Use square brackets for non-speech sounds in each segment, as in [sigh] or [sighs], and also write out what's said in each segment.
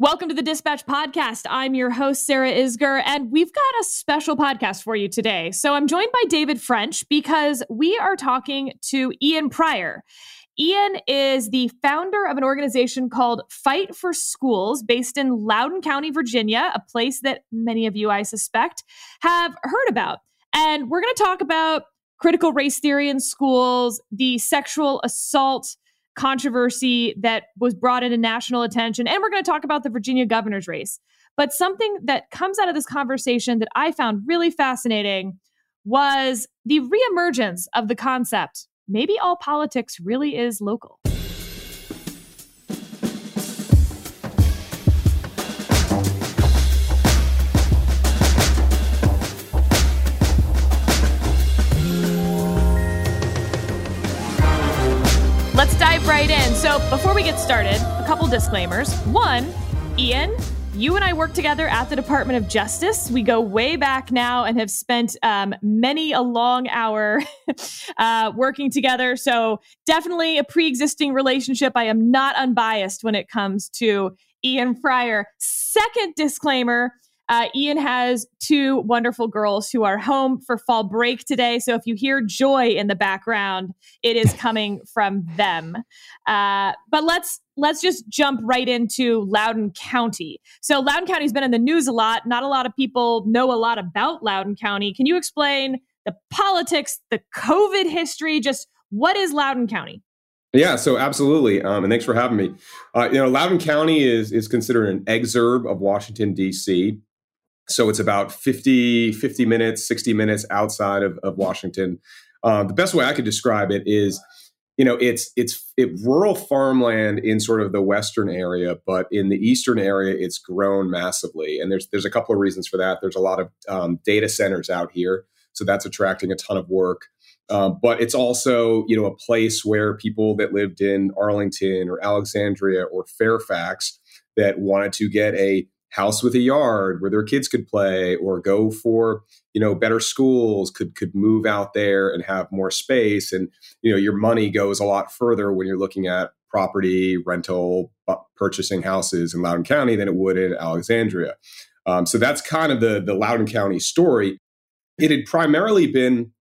Welcome to the Dispatch Podcast. I'm your host, Sarah Isgur, and we've got a special podcast for you today. So I'm joined by David French because we are talking to Ian Prior. Ian is the founder of an organization called Fight for Schools based in Loudoun County, Virginia, a place that many of you, I suspect, have heard about. And we're going to talk about critical race theory in schools, the sexual assault controversy that was brought into national attention. And we're going to talk about the Virginia governor's race. But something that comes out of this conversation that I found really fascinating was the reemergence of the concept maybe all politics really is local. So, before we get started, a couple disclaimers. One, Ian, you and I work together at the Department of Justice. We go way back now and have spent um, many a long hour [laughs] uh, working together. So, definitely a pre existing relationship. I am not unbiased when it comes to Ian Prior. Second disclaimer uh, Ian has two wonderful girls who are home for fall break today. So if you hear joy in the background, it is coming from them. Uh, but let's let's just jump right into Loudoun County. So Loudoun County's been in the news a lot. Not a lot of people know a lot about Loudoun County. Can you explain the politics, the COVID history? Just what is Loudoun County? Yeah, so absolutely, um, and thanks for having me. Uh, you know, Loudoun County is is considered an exurb of Washington D.C. So it's about 50, 50 minutes, 60 minutes outside of, of Washington. Uh, the best way I could describe it is, you know, it's it's it, rural farmland in sort of the western area, but in the eastern area, it's grown massively. And there's there's a couple of reasons for that. There's a lot of um, data centers out here, so that's attracting a ton of work. Um, but it's also, you know, a place where people that lived in Arlington or Alexandria or Fairfax that wanted to get a house with a yard where their kids could play or go for you know better schools could could move out there and have more space. And you know your money goes a lot further when you're looking at property rental purchasing houses in loudoun county than it would in alexandria. Um, so that's kind of the the loudoun county story. It had primarily been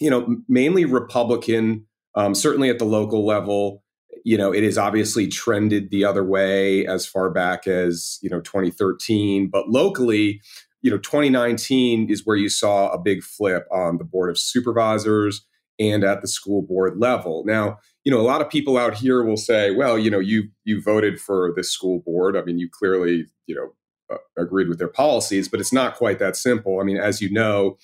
you know mainly republican um, certainly at the local level you know, it has obviously trended the other way as far back as, you know, 2013. But locally, you know, 2019 is where you saw a big flip on the Board of Supervisors and at the school board level. Now, you know, a lot of people out here will say, well, you know, you you voted for this school board. I mean, you clearly, you know, agreed with their policies, but it's not quite that simple. I mean, as you know,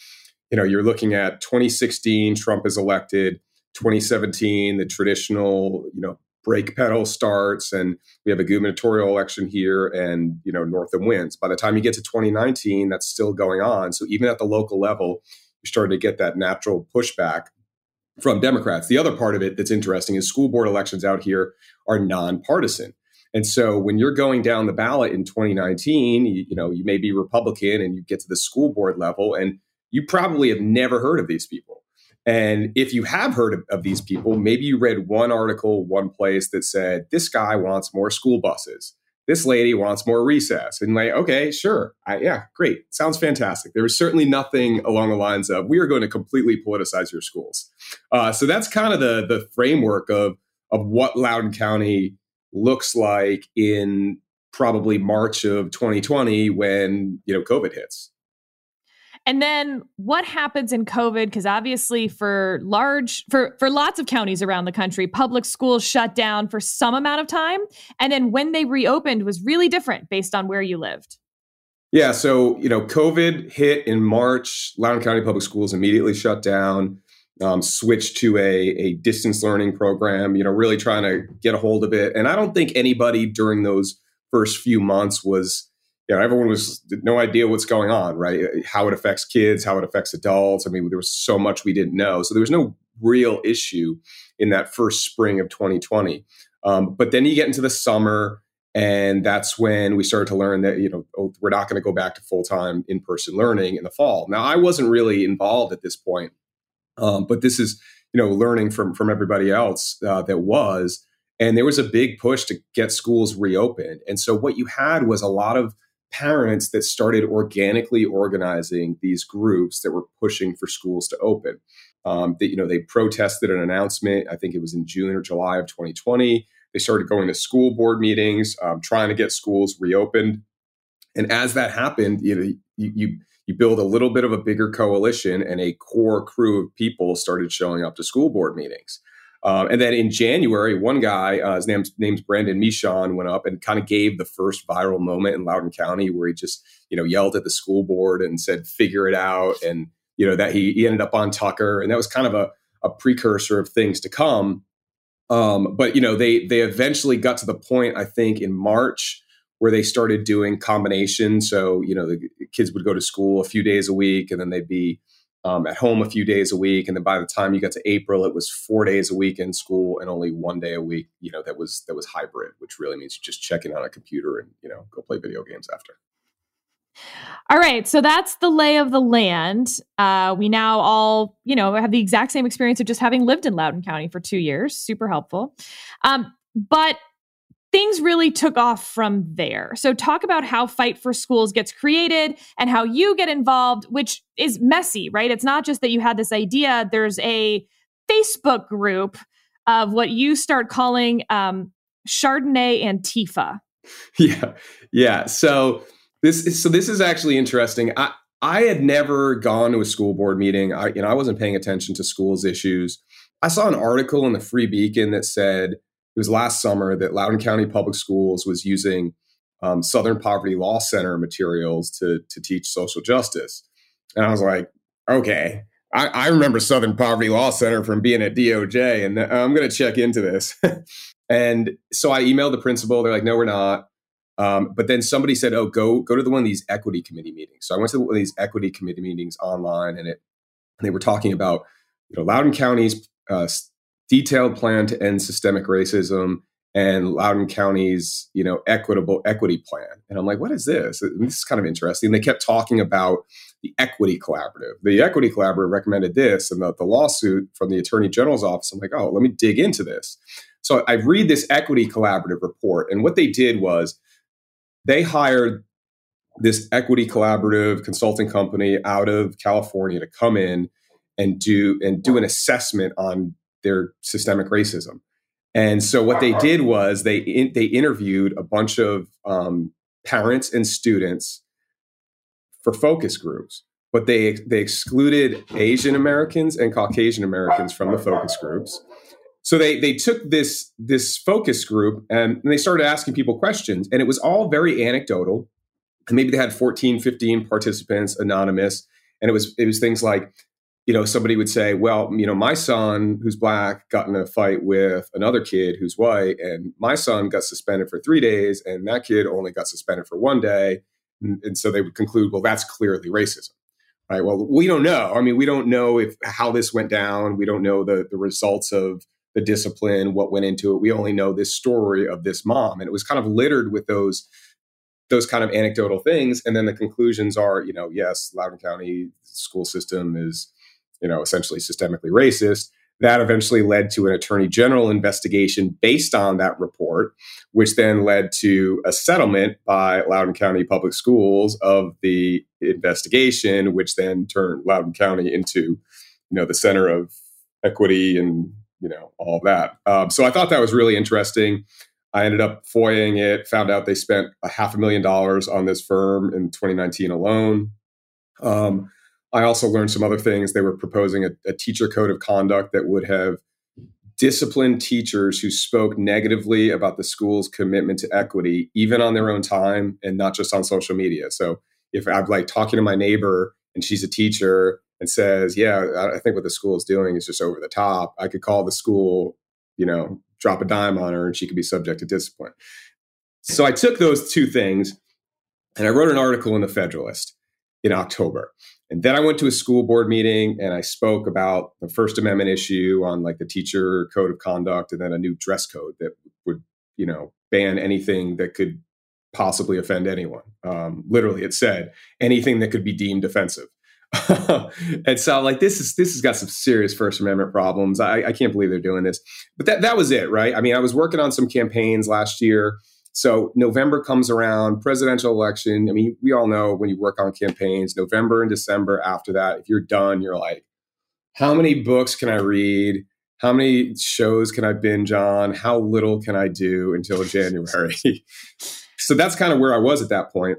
you know, you're looking at 2016, Trump is elected. 2017, the traditional, you know, brake pedal starts and we have a gubernatorial election here and you know northam wins by the time you get to 2019 that's still going on. So even at the local level you're starting to get that natural pushback from democrats. The other part of it that's interesting is school board elections out here are nonpartisan. And so when you're going down the ballot in 2019 you, you know you may be republican and you get to the school board level and you probably have never heard of these people and if you have heard of, of, these people, maybe you read one article, one place that said, this guy wants more school buses. This lady wants more recess. And like, okay, sure. I, yeah, great. Sounds fantastic. There was certainly nothing along the lines of, we are going to completely politicize your schools. Uh, so that's kind of the, the framework of, of what Loudoun County looks like in probably March of 2020 when, you know, COVID hits. And then what happens in COVID? Because obviously, for large, for for lots of counties around the country, public schools shut down for some amount of time, and then when they reopened was really different based on where you lived. Yeah, so you know, COVID hit in March. Loudoun County Public Schools immediately shut down, um, switched to a, a distance learning program. You know, really trying to get a hold of it. And I don't think anybody during those first few months was you know, everyone was no idea what's going on, right? How it affects kids, how it affects adults. I mean, there was so much we didn't know. So there was no real issue in that first spring of 2020. Um, but then you get into the summer, and that's when we started to learn that you know oh, we're not going to go back to full time in person learning in the fall. Now, I wasn't really involved at this point, um, but this is you know learning from from everybody else uh, that was. And there was a big push to get schools reopened. And so what you had was a lot of parents that started organically organizing these groups that were pushing for schools to open. Um, that you know they protested an announcement. I think it was in June or July of 2020. They started going to school board meetings, um, trying to get schools reopened. And as that happened, you know, you, you you build a little bit of a bigger coalition, and a core crew of people started showing up to school board meetings. Um, and then in January, one guy, uh, his name's, name's Brandon Michon, went up and kind of gave the first viral moment in Loudoun County where he just, you know, yelled at the school board and said, figure it out. And, you know, that he, he ended up on Tucker. And that was kind of a, a precursor of things to come. Um, but, you know, they, they eventually got to the point, I think, in March where they started doing combinations. So, you know, the kids would go to school a few days a week and then they'd be um, at home a few days a week, and then by the time you got to April, it was four days a week in school and only one day a week. You know that was that was hybrid, which really means just checking on a computer and you know go play video games after. All right, so that's the lay of the land. Uh, we now all, you know, have the exact same experience of just having lived in Loudoun County for two years. Super helpful. Um, but things really took off from there. So, talk about how Fight for Schools gets created and how you get involved, which is messy, right? It's not just that you had this idea, there's a Facebook group of what you start calling um, Chardonnay Antifa. [laughs] Yeah. Yeah. So, this is, so this is actually interesting. I, I had never gone to a school board meeting. I, you know, I wasn't paying attention to schools issues. I saw an article in the Free Beacon that said it was last summer that Loudoun County Public Schools was using um, Southern Poverty Law Center materials to, to teach social justice. And I was like, okay, I, I remember Southern Poverty Law Center from being at DOJ, and I'm going to check into this. [laughs] and so I emailed the principal. They're like, no, we're not. Um, but then somebody said, "Oh, go go to the one of these equity committee meetings." So I went to one of these equity committee meetings online, and it they were talking about you know Loudoun County's uh, detailed plan to end systemic racism and Loudoun County's, you know, equitable equity plan. And I'm like, what is this? this is kind of interesting. And they kept talking about the equity collaborative. The equity collaborative recommended this and the, the lawsuit from the attorney general's office. I'm like, oh, let me dig into this. So I read this equity collaborative report. And what they did was they hired this equity collaborative consulting company out of California to come in and do and do an assessment on their systemic racism. And so what they did was they in, they interviewed a bunch of um, parents and students for focus groups, but they they excluded Asian Americans and Caucasian Americans from the focus groups. So they they took this this focus group and, and they started asking people questions, and it was all very anecdotal. And maybe they had 14, 15 participants anonymous, and it was it was things like you know, somebody would say, well, you know, my son who's black got in a fight with another kid who's white, and my son got suspended for three days, and that kid only got suspended for one day. And, and so they would conclude, well, that's clearly racism. Right. Well, we don't know. I mean, we don't know if how this went down. We don't know the, the results of the discipline, what went into it. We only know this story of this mom. And it was kind of littered with those those kind of anecdotal things. And then the conclusions are, you know, yes, Loudoun County school system is you know, essentially systemically racist. That eventually led to an attorney general investigation based on that report, which then led to a settlement by Loudoun County Public Schools of the investigation, which then turned Loudoun County into, you know, the center of equity and you know all that. Um, so I thought that was really interesting. I ended up foiling it, found out they spent a half a million dollars on this firm in 2019 alone. Um, I also learned some other things. They were proposing a, a teacher code of conduct that would have disciplined teachers who spoke negatively about the school's commitment to equity, even on their own time and not just on social media. So if I'm like talking to my neighbor and she's a teacher and says, Yeah, I think what the school is doing is just over the top, I could call the school, you know, drop a dime on her and she could be subject to discipline. So I took those two things and I wrote an article in the Federalist in October. And then I went to a school board meeting and I spoke about the First Amendment issue on like the teacher code of conduct and then a new dress code that would, you know, ban anything that could possibly offend anyone. Um, literally, it said anything that could be deemed offensive. [laughs] and so like, this is this has got some serious First Amendment problems. I, I can't believe they're doing this. But that that was it, right? I mean, I was working on some campaigns last year. So November comes around, presidential election. I mean, we all know when you work on campaigns, November and December after that, if you're done, you're like, how many books can I read? How many shows can I binge on? How little can I do until [laughs] January? [laughs] so that's kind of where I was at that point.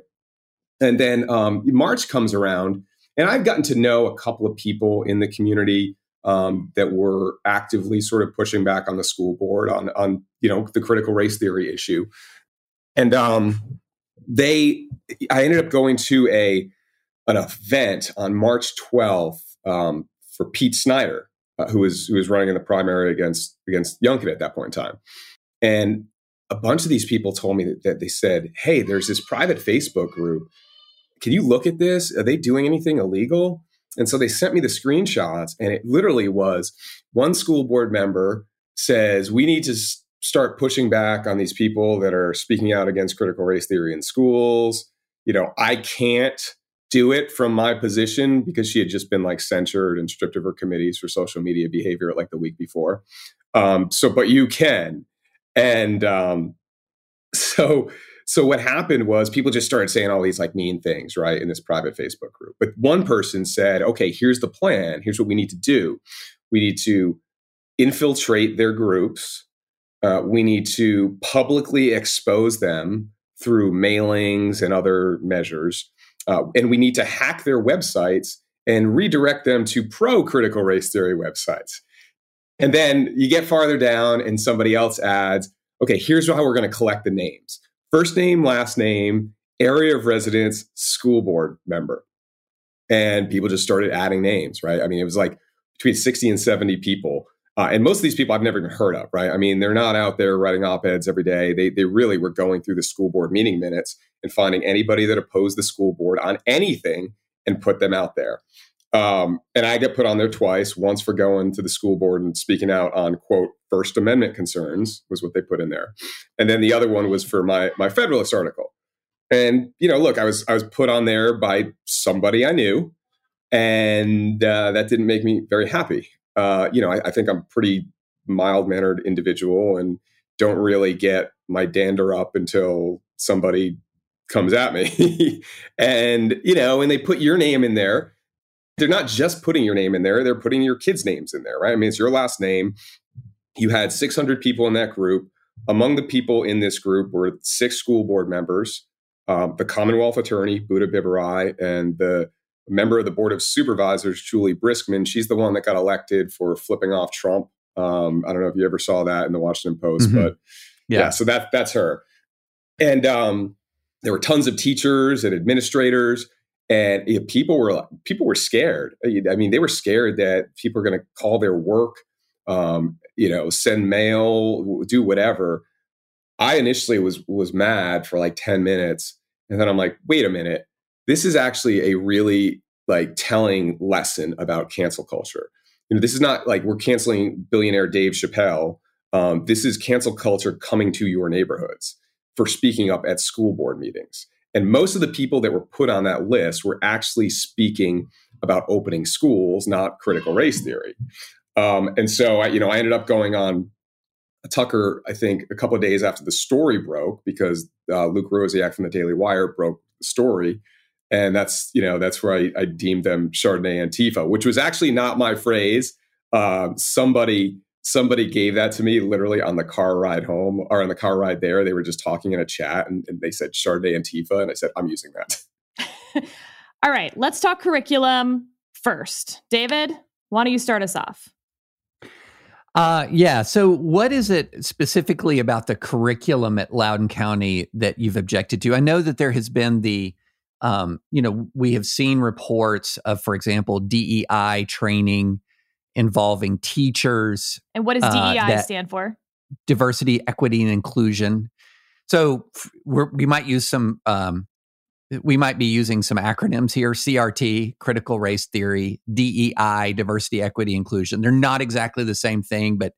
And then um, March comes around, and I've gotten to know a couple of people in the community um, that were actively sort of pushing back on the school board on on you know the critical race theory issue and um, they i ended up going to a an event on march 12th um, for pete snyder uh, who was who was running in the primary against against youngkin at that point in time. And a bunch of these people told me that, that they said hey there's this private facebook group. Can you look at this? Are they doing anything illegal? And so they sent me the screenshots and it literally was one school board member says we need to start pushing back on these people that are speaking out against critical race theory in schools. You know, I can't do it from my position because she had just been like censured and stripped of her committees for social media behavior like the week before. Um, so, but you can. And um, so, so what happened was people just started saying all these like mean things, right, in this private Facebook group. But one person said, okay, here's the plan. Here's what we need to do. We need to infiltrate their groups uh, we need to publicly expose them through mailings and other measures. Uh, and we need to hack their websites and redirect them to pro critical race theory websites. And then you get farther down, and somebody else adds, okay, here's how we're going to collect the names first name, last name, area of residence, school board member. And people just started adding names, right? I mean, it was like between 60 and 70 people uh, and most of these people I've never even heard of, right? I mean, they're not out there writing op eds every day. They, they really were going through the school board meeting minutes and finding anybody that opposed the school board on anything and put them out there. Um, and I get put on there twice once for going to the school board and speaking out on, quote, First Amendment concerns, was what they put in there. And then the other one was for my, my Federalist article. And, you know, look, I was, I was put on there by somebody I knew. And uh, that didn't make me very happy uh, you know, I, I think I'm pretty mild mannered individual and don't really get my dander up until somebody comes at me. [laughs] and, you know, and they put your name in there. They're not just putting your name in there, they're putting your kids' names in there, right? I mean, it's your last name. You had 600 people in that group. Among the people in this group were six school board members, um, the Commonwealth attorney, Buta Biberaj, and the member of the board of supervisors, Juli Briskman. She's the one that got elected for flipping off Trump. Um, I don't know if you ever saw that in the Washington Post, mm-hmm. but yeah. yeah. so that that's her. And um, there were tons of teachers and administrators, and you know, people were people were scared. I mean, they were scared that people are going to call their work, um, you know, send mail, do whatever. I initially was was mad for like ten minutes, and then I'm like, wait a minute this is actually a really like telling lesson about cancel culture. You know, this is not like we're canceling billionaire Dave Chappelle. Um, this is cancel culture coming to your neighborhoods for speaking up at school board meetings. And most of the people that were put on that list were actually speaking about opening schools, not critical race theory. Um, and so, I, you know, I ended up going on Tucker, I think, a couple of days after the story broke because uh, Luke Rosiak from the Daily Wire broke the story and that's you know that's where I, I deemed them Chardonnay Antifa, which was actually not my phrase. Um, somebody somebody gave that to me literally on the car ride home or on the car ride there. They were just talking in a chat and, and they said Chardonnay Antifa, and I said I'm using that. [laughs] All right, let's talk curriculum first. David, why don't you start us off? Uh, yeah. So, what is it specifically about the curriculum at Loudoun County that you've objected to? I know that there has been the um, you know, we have seen reports of, for example, DEI training involving teachers. And what does DEI uh, stand for? Diversity, equity, and inclusion. So we might use some. Um, we might be using some acronyms here: CRT, critical race theory; DEI, diversity, equity, inclusion. They're not exactly the same thing, but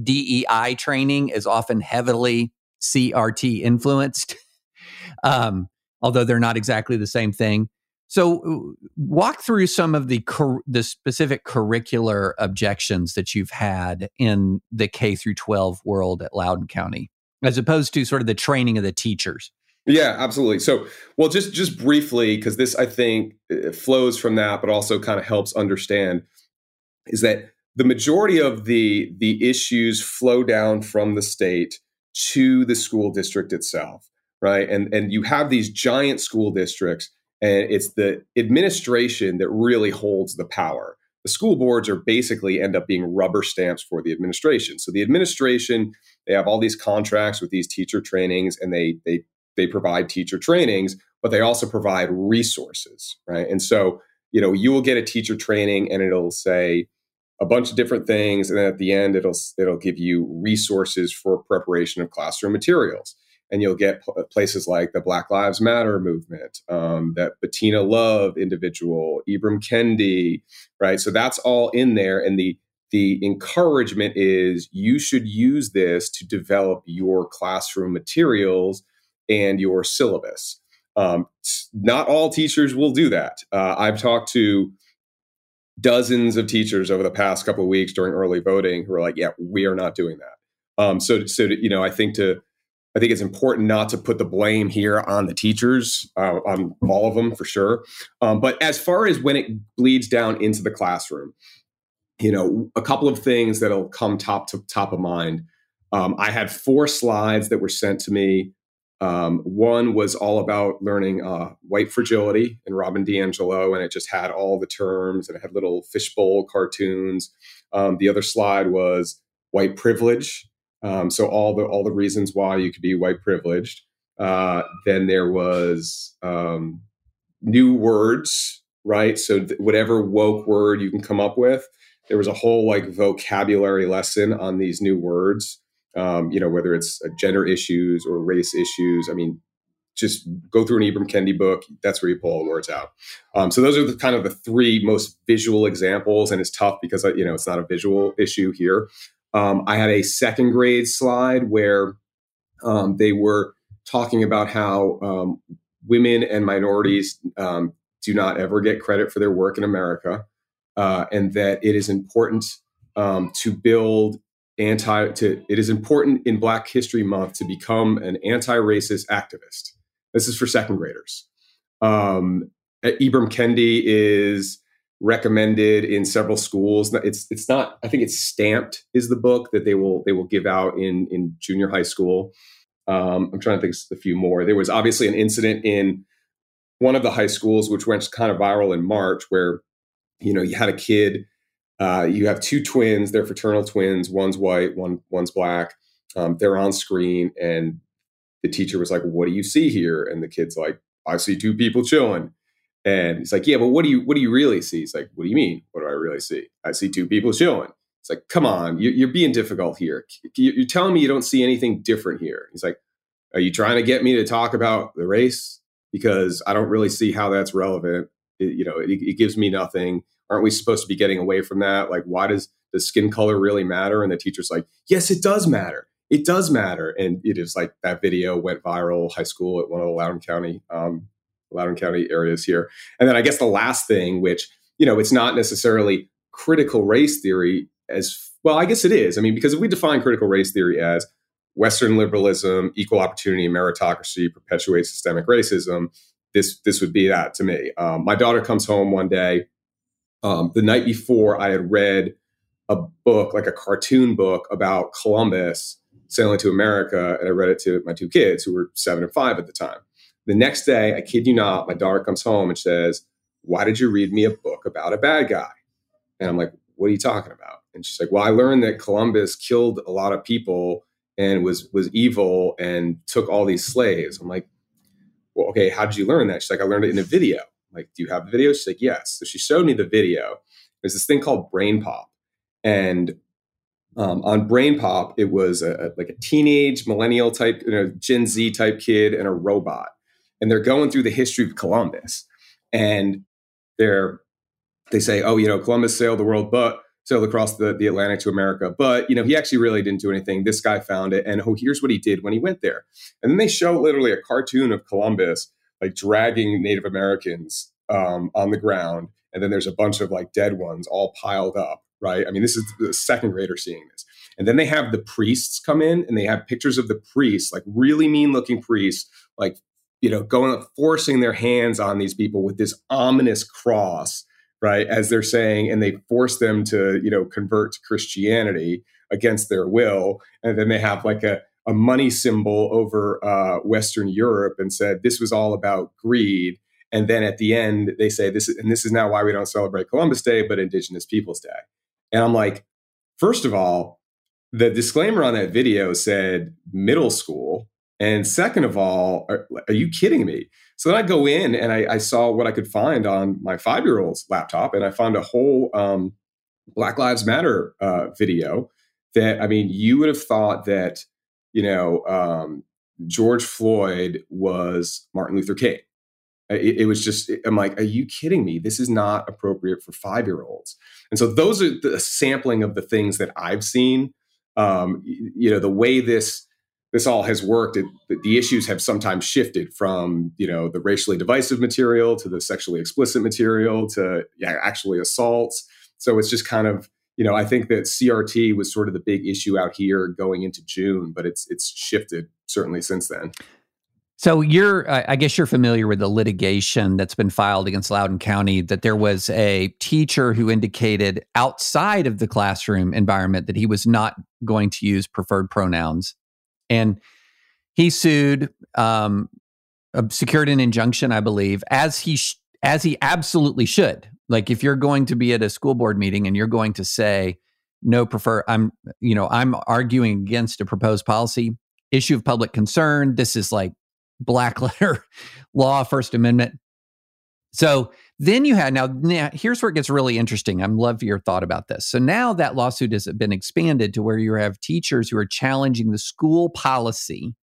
DEI training is often heavily CRT influenced. [laughs] um, although they're not exactly the same thing. So, walk through some of the cur- the specific curricular objections that you've had in the K through 12 world at Loudoun County, as opposed to sort of the training of the teachers. Yeah, absolutely. So, well, just just briefly, because this I think uh, flows from that, but also kind of helps understand, is that the majority of the the issues flow down from the state to the school district itself, right? And and you have these giant school districts, and it's the administration that really holds the power. The school boards are basically end up being rubber stamps for the administration. So the administration, they have all these contracts with these teacher trainings, and they they they provide teacher trainings, but they also provide resources, right? And so, you know, you will get a teacher training and it'll say a bunch of different things and then at the end it'll it'll give you resources for preparation of classroom materials and you'll get places like the Black Lives Matter movement, um, that Bettina Love individual, Ibram Kendi, right? So that's all in there, and the the encouragement is you should use this to develop your classroom materials and your syllabus. Um, not all teachers will do that. Uh, I've talked to dozens of teachers over the past couple of weeks during early voting who are like, "Yeah, we are not doing that." Um, so, so to, you know, I think to I think it's important not to put the blame here on the teachers, uh, on all of them for sure. Um, but as far as when it bleeds down into the classroom, you know, a couple of things that'll come top to top of mind. Um, I had four slides that were sent to me um, one was all about learning uh, white fragility and Robin DiAngelo, and it just had all the terms and it had little fishbowl cartoons. Um, the other slide was white privilege, um, so all the all the reasons why you could be white privileged. Uh, then there was um, new words, right? So th- whatever woke word you can come up with, there was a whole like vocabulary lesson on these new words um, you know, whether it's uh, gender issues or race issues. I mean, just go through an Ibram Kendi book. That's where you pull all the words out. Um, so those are the kind of the three most visual examples, and it's tough because uh, you know it's not a visual issue here. Um, I had a second grade slide where um, they were talking about how um, women and minorities um, do not ever get credit for their work in America, uh, and that it is important um, to build anti to it is important in black history month to become an anti-racist activist. This is for second graders. Um, ibram kendi is recommended in several schools it's it's not i think it's stamped is the book that they will they will give out in in junior high school um, i'm trying to think a few more there was obviously an incident in one of the high schools which went kind of viral in march where you know you had a kid uh, you have two twins. They're fraternal twins. One's white, one one's black. Um, they're on screen, and the teacher was like, "What do you see here?" And the kid's like, "I see two people chilling." And he's like, "Yeah, but what do you what do you really see?" He's like, "What do you mean? What do I really see? I see two people chilling." It's like, "Come on, you, are being difficult here. You're telling me you don't see anything different here." He's like, "Are you trying to get me to talk about the race? Because I don't really see how that's relevant. It, you know, it, it gives me nothing." aren't we supposed to be getting away from that? Like, why does the skin color really matter? And the teacher's like, yes, it does matter. It does matter. And it is like that video went viral high school at one of the Loudoun County, um, Loudoun County areas here. And then I guess the last thing, which, you know, it's not necessarily critical race theory as well, I guess it is. I mean, because if we define critical race theory as Western liberalism, equal opportunity, meritocracy, perpetuate systemic racism, this this would be that to me. Um, my daughter comes home one day um, the night before, I had read a book, like a cartoon book about Columbus sailing to America, and I read it to my two kids who were seven and five at the time. The next day, I kid you not, my daughter comes home and says, Why did you read me a book about a bad guy? And I'm like, What are you talking about? And she's like, Well, I learned that Columbus killed a lot of people and was was evil and took all these slaves. I'm like, Well, okay, how did you learn that? She's like, I learned it in a video like, do you have the video? She's like, yes. So she showed me the video. There's this thing called Brain Pop. And um, on BrainPop, it was a, a, like a teenage millennial type, you know, Gen Z type kid and a robot. And they're going through the history of Columbus. And they're, they say, oh, you know, Columbus sailed the world, but sailed across the, the Atlantic to America. But, you know, he actually really didn't do anything. This guy found it. And oh, here's what he did when he went there. And then they show literally a cartoon of Columbus like dragging Native Americans um, on the ground, and then there's a bunch of like dead ones all piled up. Right? I mean, this is the second grader seeing this, and then they have the priests come in and they have pictures of the priests, like really mean looking priests, like you know, going up, forcing their hands on these people with this ominous cross, right? As they're saying, and they force them to, you know, convert to Christianity against their will. And then they have like a, a money symbol over uh, Western Europe and said this was all about greed. And then at the end, they say this is, and this is now why we don't celebrate Columbus Day, but Indigenous Peoples Day. And I'm like, first of all, the disclaimer on that video said middle school. And second of all, are, are you kidding me? So then I go in and I, I saw what I could find on my five year old's laptop, and I found a whole um, Black Lives Matter uh, video that, I mean, you would have thought that, you know, um, George Floyd was Martin Luther King. It, it, was just, I'm like, are you kidding me? This is not appropriate for five year olds. And so those are the sampling of the things that I've seen. Um, you know, the way this this all has worked, it, the issues have sometimes shifted from you know the racially divisive material to the sexually explicit material to yeah, actually assaults. So it's just kind of you know I think that CRT was sort of the big issue out here going into June, but it's it's shifted certainly since then. So you're, I guess you're familiar with the litigation that's been filed against Loudoun County that there was a teacher who indicated outside of the classroom environment that he was not going to use preferred pronouns and he sued, um, secured an injunction, I believe, as he sh- as he absolutely should. Like if you're going to be at a school board meeting and you're going to say no prefer I'm you know I'm arguing against a proposed policy issue of public concern. This is like black [laughs] letter law, First Amendment. So then you had now, now here's where it gets really interesting. I'm love your thought about this. So now that lawsuit has been expanded to where you have teachers who are challenging the school policy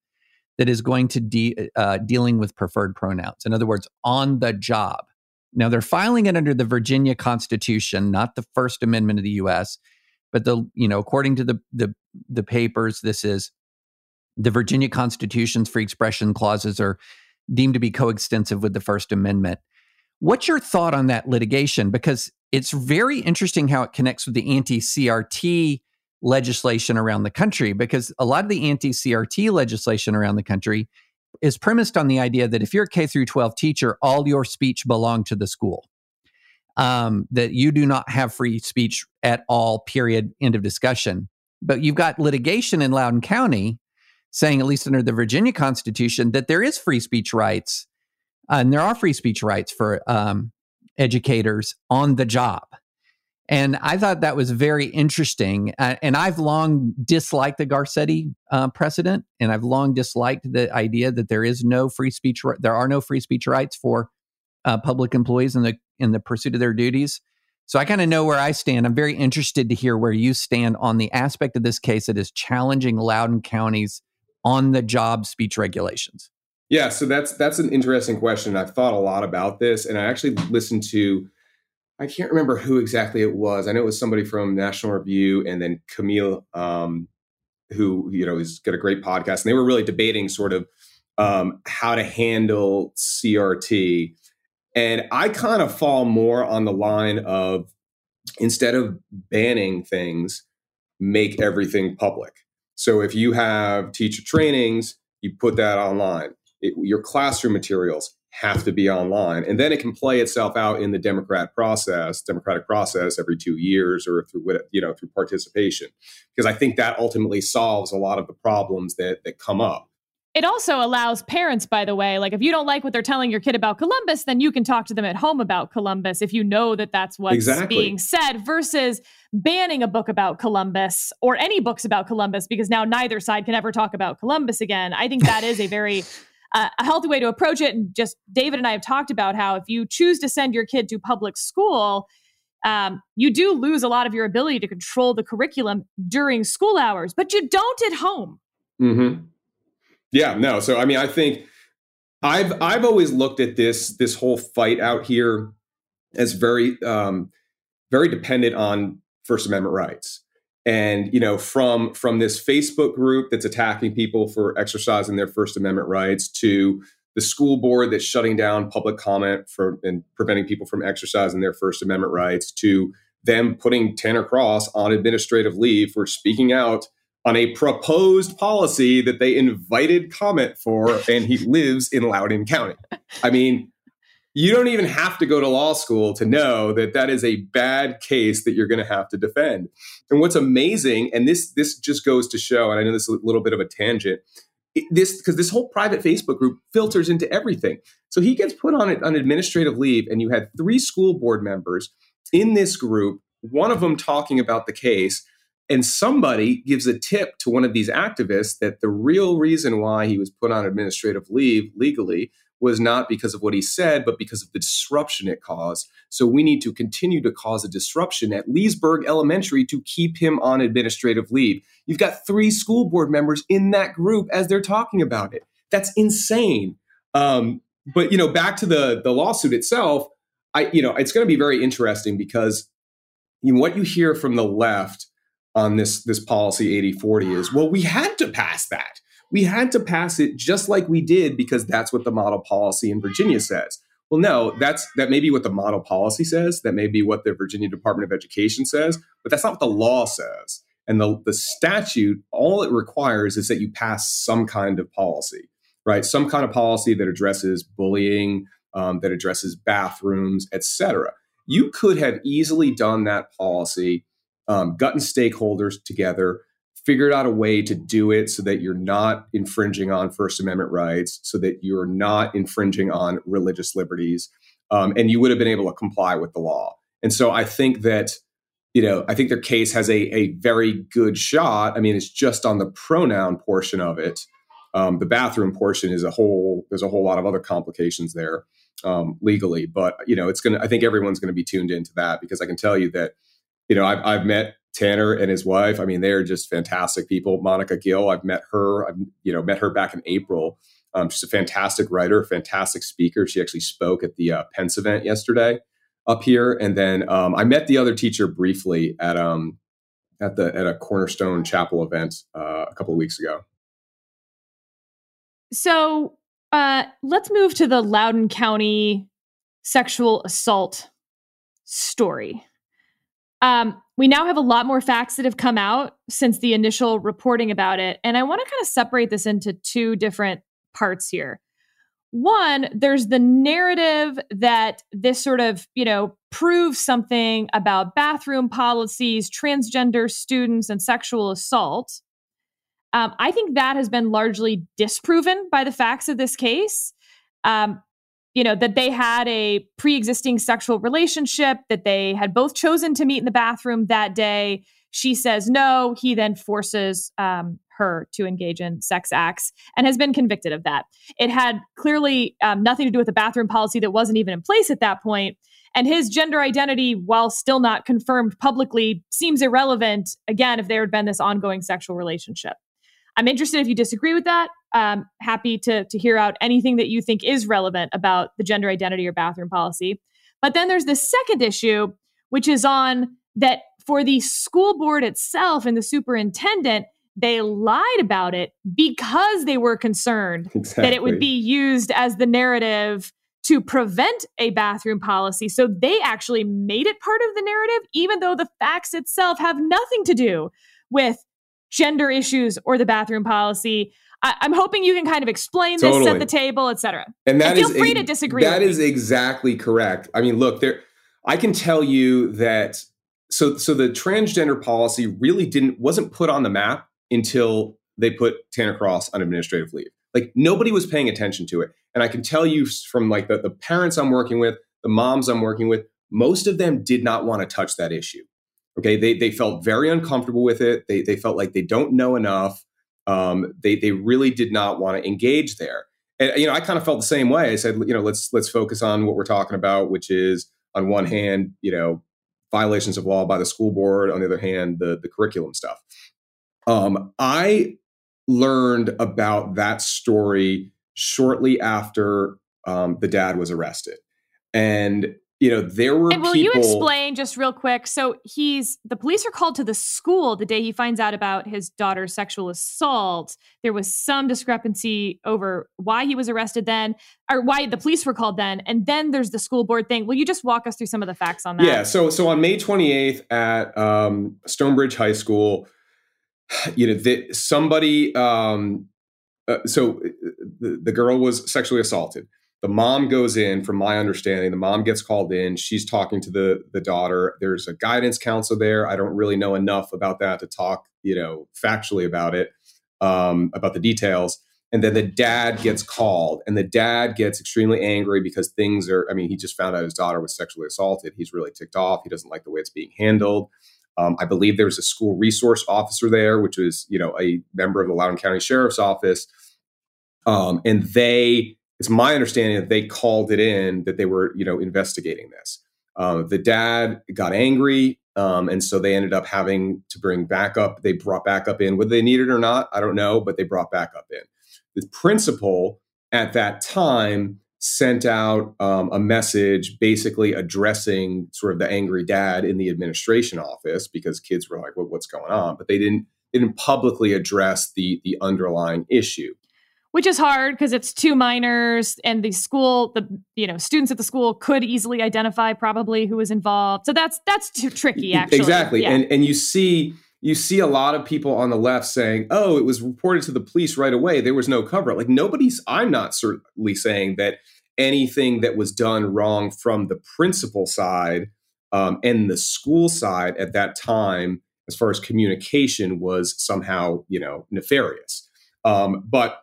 that is going to de- uh, dealing with preferred pronouns. In other words, on the job. Now they're filing it under the Virginia Constitution, not the First Amendment of the U.S., but the you know according to the the, the papers, this is the Virginia Constitution's free expression clauses are deemed to be coextensive with the First Amendment. What's your thought on that litigation? Because it's very interesting how it connects with the anti CRT legislation around the country, because a lot of the anti CRT legislation around the country is premised on the idea that if you're a K through 12 teacher, all your speech belong to the school. Um, that you do not have free speech at all, period, end of discussion. But you've got litigation in Loudoun County saying, at least under the Virginia Constitution, that there is free speech rights uh, and there are free speech rights for um, educators on the job. And I thought that was very interesting. Uh, and I've long disliked the Garcetti uh, precedent, and I've long disliked the idea that there is no free speech. There are no free speech rights for uh, public employees in the in the pursuit of their duties. So I kind of know where I stand. I'm very interested to hear where you stand on the aspect of this case that is challenging Loudoun County's on the job speech regulations. Yeah, so that's that's an interesting question. I've thought a lot about this, and I actually listened to I can't remember who exactly it was. I know it was somebody from National Review, and then Camille, um, who you know has got a great podcast, and they were really debating sort of um, how to handle CRT. And I kind of fall more on the line of instead of banning things, make everything public. So if you have teacher trainings, you put that online it, your classroom materials have to be online and then it can play itself out in the democrat process democratic process every two years or through you know through participation because i think that ultimately solves a lot of the problems that that come up it also allows parents, by the way, like if you don't like what they're telling your kid about Columbus, then you can talk to them at home about Columbus if you know that that's what's exactly. being said versus banning a book about Columbus or any books about Columbus because now neither side can ever talk about Columbus again. I think that is a very uh, a healthy way to approach it. And just David and I have talked about how if you choose to send your kid to public school, um, you do lose a lot of your ability to control the curriculum during school hours, but you don't at home. Mm-hmm. Yeah, no. So I mean, I think I've I've always looked at this this whole fight out here as very um, very dependent on First Amendment rights and you know from from this facebook group that's attacking people for exercising their first amendment rights to the school board that's shutting down public comment for and preventing people from exercising their First Amendment rights to them putting Tanner Cross on administrative leave for speaking out on a proposed policy that they invited comment for, and he lives in Loudoun County. I mean, you don't even have to go to law school to know that that is a bad case that you're going to have to defend. And what's amazing, and this this just goes to show, and I know this is a little bit of a tangent, this because this whole private Facebook group filters into everything. So he gets put on on administrative leave, and you had three school board members in this group. One of them talking about the case, and somebody gives a tip to one of these activists that the real reason why he was put on administrative leave legally was not because of what he said, but because of the disruption it caused. So we need to continue to cause a disruption at Leesburg Elementary to keep him on administrative leave. You've got three school board members in that group as they're talking about it. That's insane. Um, but you know, back to the the lawsuit itself, I you know, it's going to be very interesting because you know, what you hear from the left on this this policy 8040 is, well, we had to pass that we had to pass it just like we did because that's what the model policy in Virginia says. Well, no, that's that may be what the model policy says, that may be what the Virginia Department of Education says, but that's not what the law says. And the, the statute, all it requires is that you pass some kind of policy, right? Some kind of policy that addresses bullying, um, that addresses bathrooms, etc. You could have easily done that policy, um, gotten stakeholders together, figured out a way to do it so that you're not infringing on First Amendment rights, so that you're not infringing on religious liberties, um, and you would have been able to comply with the law. And so I think that, you know, I think their case has a, a very good shot. I mean, it's just on the pronoun portion of it. Um, the bathroom portion is a whole. There's a whole lot of other complications there um, legally, but you know, it's gonna. I think everyone's going to be tuned into that because I can tell you that, you know, I've, I've met Tanner and his wife. I mean, they are just fantastic people. Monica Gill, I've met her. I've you know met her back in April. Um, she's a fantastic writer, fantastic speaker. She actually spoke at the uh, Pence event yesterday up here, and then um, I met the other teacher briefly at um, at the at a Cornerstone Chapel event uh, a couple of weeks ago. So uh, let's move to the Loudoun County sexual assault story. Um, we now have a lot more facts that have come out since the initial reporting about it. And I want to kind of separate this into two different parts here. One, there's the narrative that this sort of, you know, proves something about bathroom policies, transgender students, and sexual assault. Um, I think that has been largely disproven by the facts of this case. Um, you know, that they had a pre existing sexual relationship, that they had both chosen to meet in the bathroom that day. She says no. He then forces um, her to engage in sex acts and has been convicted of that. It had clearly um, nothing to do with the bathroom policy that wasn't even in place at that point. And his gender identity, while still not confirmed publicly, seems irrelevant, again, if there had been this ongoing sexual relationship. I'm interested if you disagree with that. Um, happy to, to hear out anything that you think is relevant about the gender identity or bathroom policy. But then there's the second issue, which is on that for the school board itself and the superintendent, they lied about it because they were concerned exactly. that it would be used as the narrative to prevent a bathroom policy. So they actually made it part of the narrative, even though the facts itself have nothing to do with gender issues or the bathroom policy. I, am hoping you can kind of explain totally. this, set the table, etc. And that and feel free to disagree. That is me. exactly correct. I mean, look, there. I can tell you that. So, so the transgender policy really didn't wasn't put on the map until they put Tanner Cross on administrative leave. Like nobody was paying attention to it, and I can tell you from like the, the parents I'm working with, the moms I'm working with, most of them did not want to touch that issue. Okay, they they felt very uncomfortable with it. They they felt like they don't know enough. Um, they they really did not want to engage there. And you know, I kind of felt the same way. I said, you know, let's let's focus on what we're talking about, which is on one hand, you know, violations of law by the school board. On the other hand, the the curriculum stuff. Um, I learned about that story shortly after um, the dad was arrested, and you know, there were. And will people, you explain just real quick? So he's the police are called to the school the day he finds out about his daughter's sexual assault. There was some discrepancy over why he was arrested then, or why the police were called then, and then there's the school board thing. Will you just walk us through some of the facts on that? Yeah. So so on May 28th at um, Stonebridge High School, [sighs] you know, that somebody. Um, uh, so uh, the, the girl was sexually assaulted the mom goes in from my understanding the mom gets called in. She's talking to the the daughter. There's a guidance counselor there. I don't really know enough about that to talk you know factually about it um, about the details. And then the dad gets called and the dad gets extremely angry because things are i mean he just found out his daughter was sexually assaulted. He's really ticked off. He doesn't like the way it's being handled. Um, i believe there was a school resource officer there which was you know a member of the loudoun county sheriff's office. Um, and they it's my understanding that they called it in that they were you know investigating this. Uh, the dad got angry um, and so they ended up having to bring backup. They brought backup in. Whether they needed or not i don't know but they brought backup in. The principal at that time sent out um, a message basically addressing sort of the angry dad in the administration office because kids were like well, what's going on? But they didn't didn't publicly address the the underlying issue which is hard because it's two minors and the school the you know students at the school could easily identify probably who was involved. So that's that's too tricky actually. exactly. Yeah. and and you see you see a lot of people on the left saying oh it was reported to the police right away. There was no cover. Like nobody's i'm not certainly saying that anything that was done wrong from the principal side um, and the school side at that time as far as communication was somehow you know nefarious. Um, but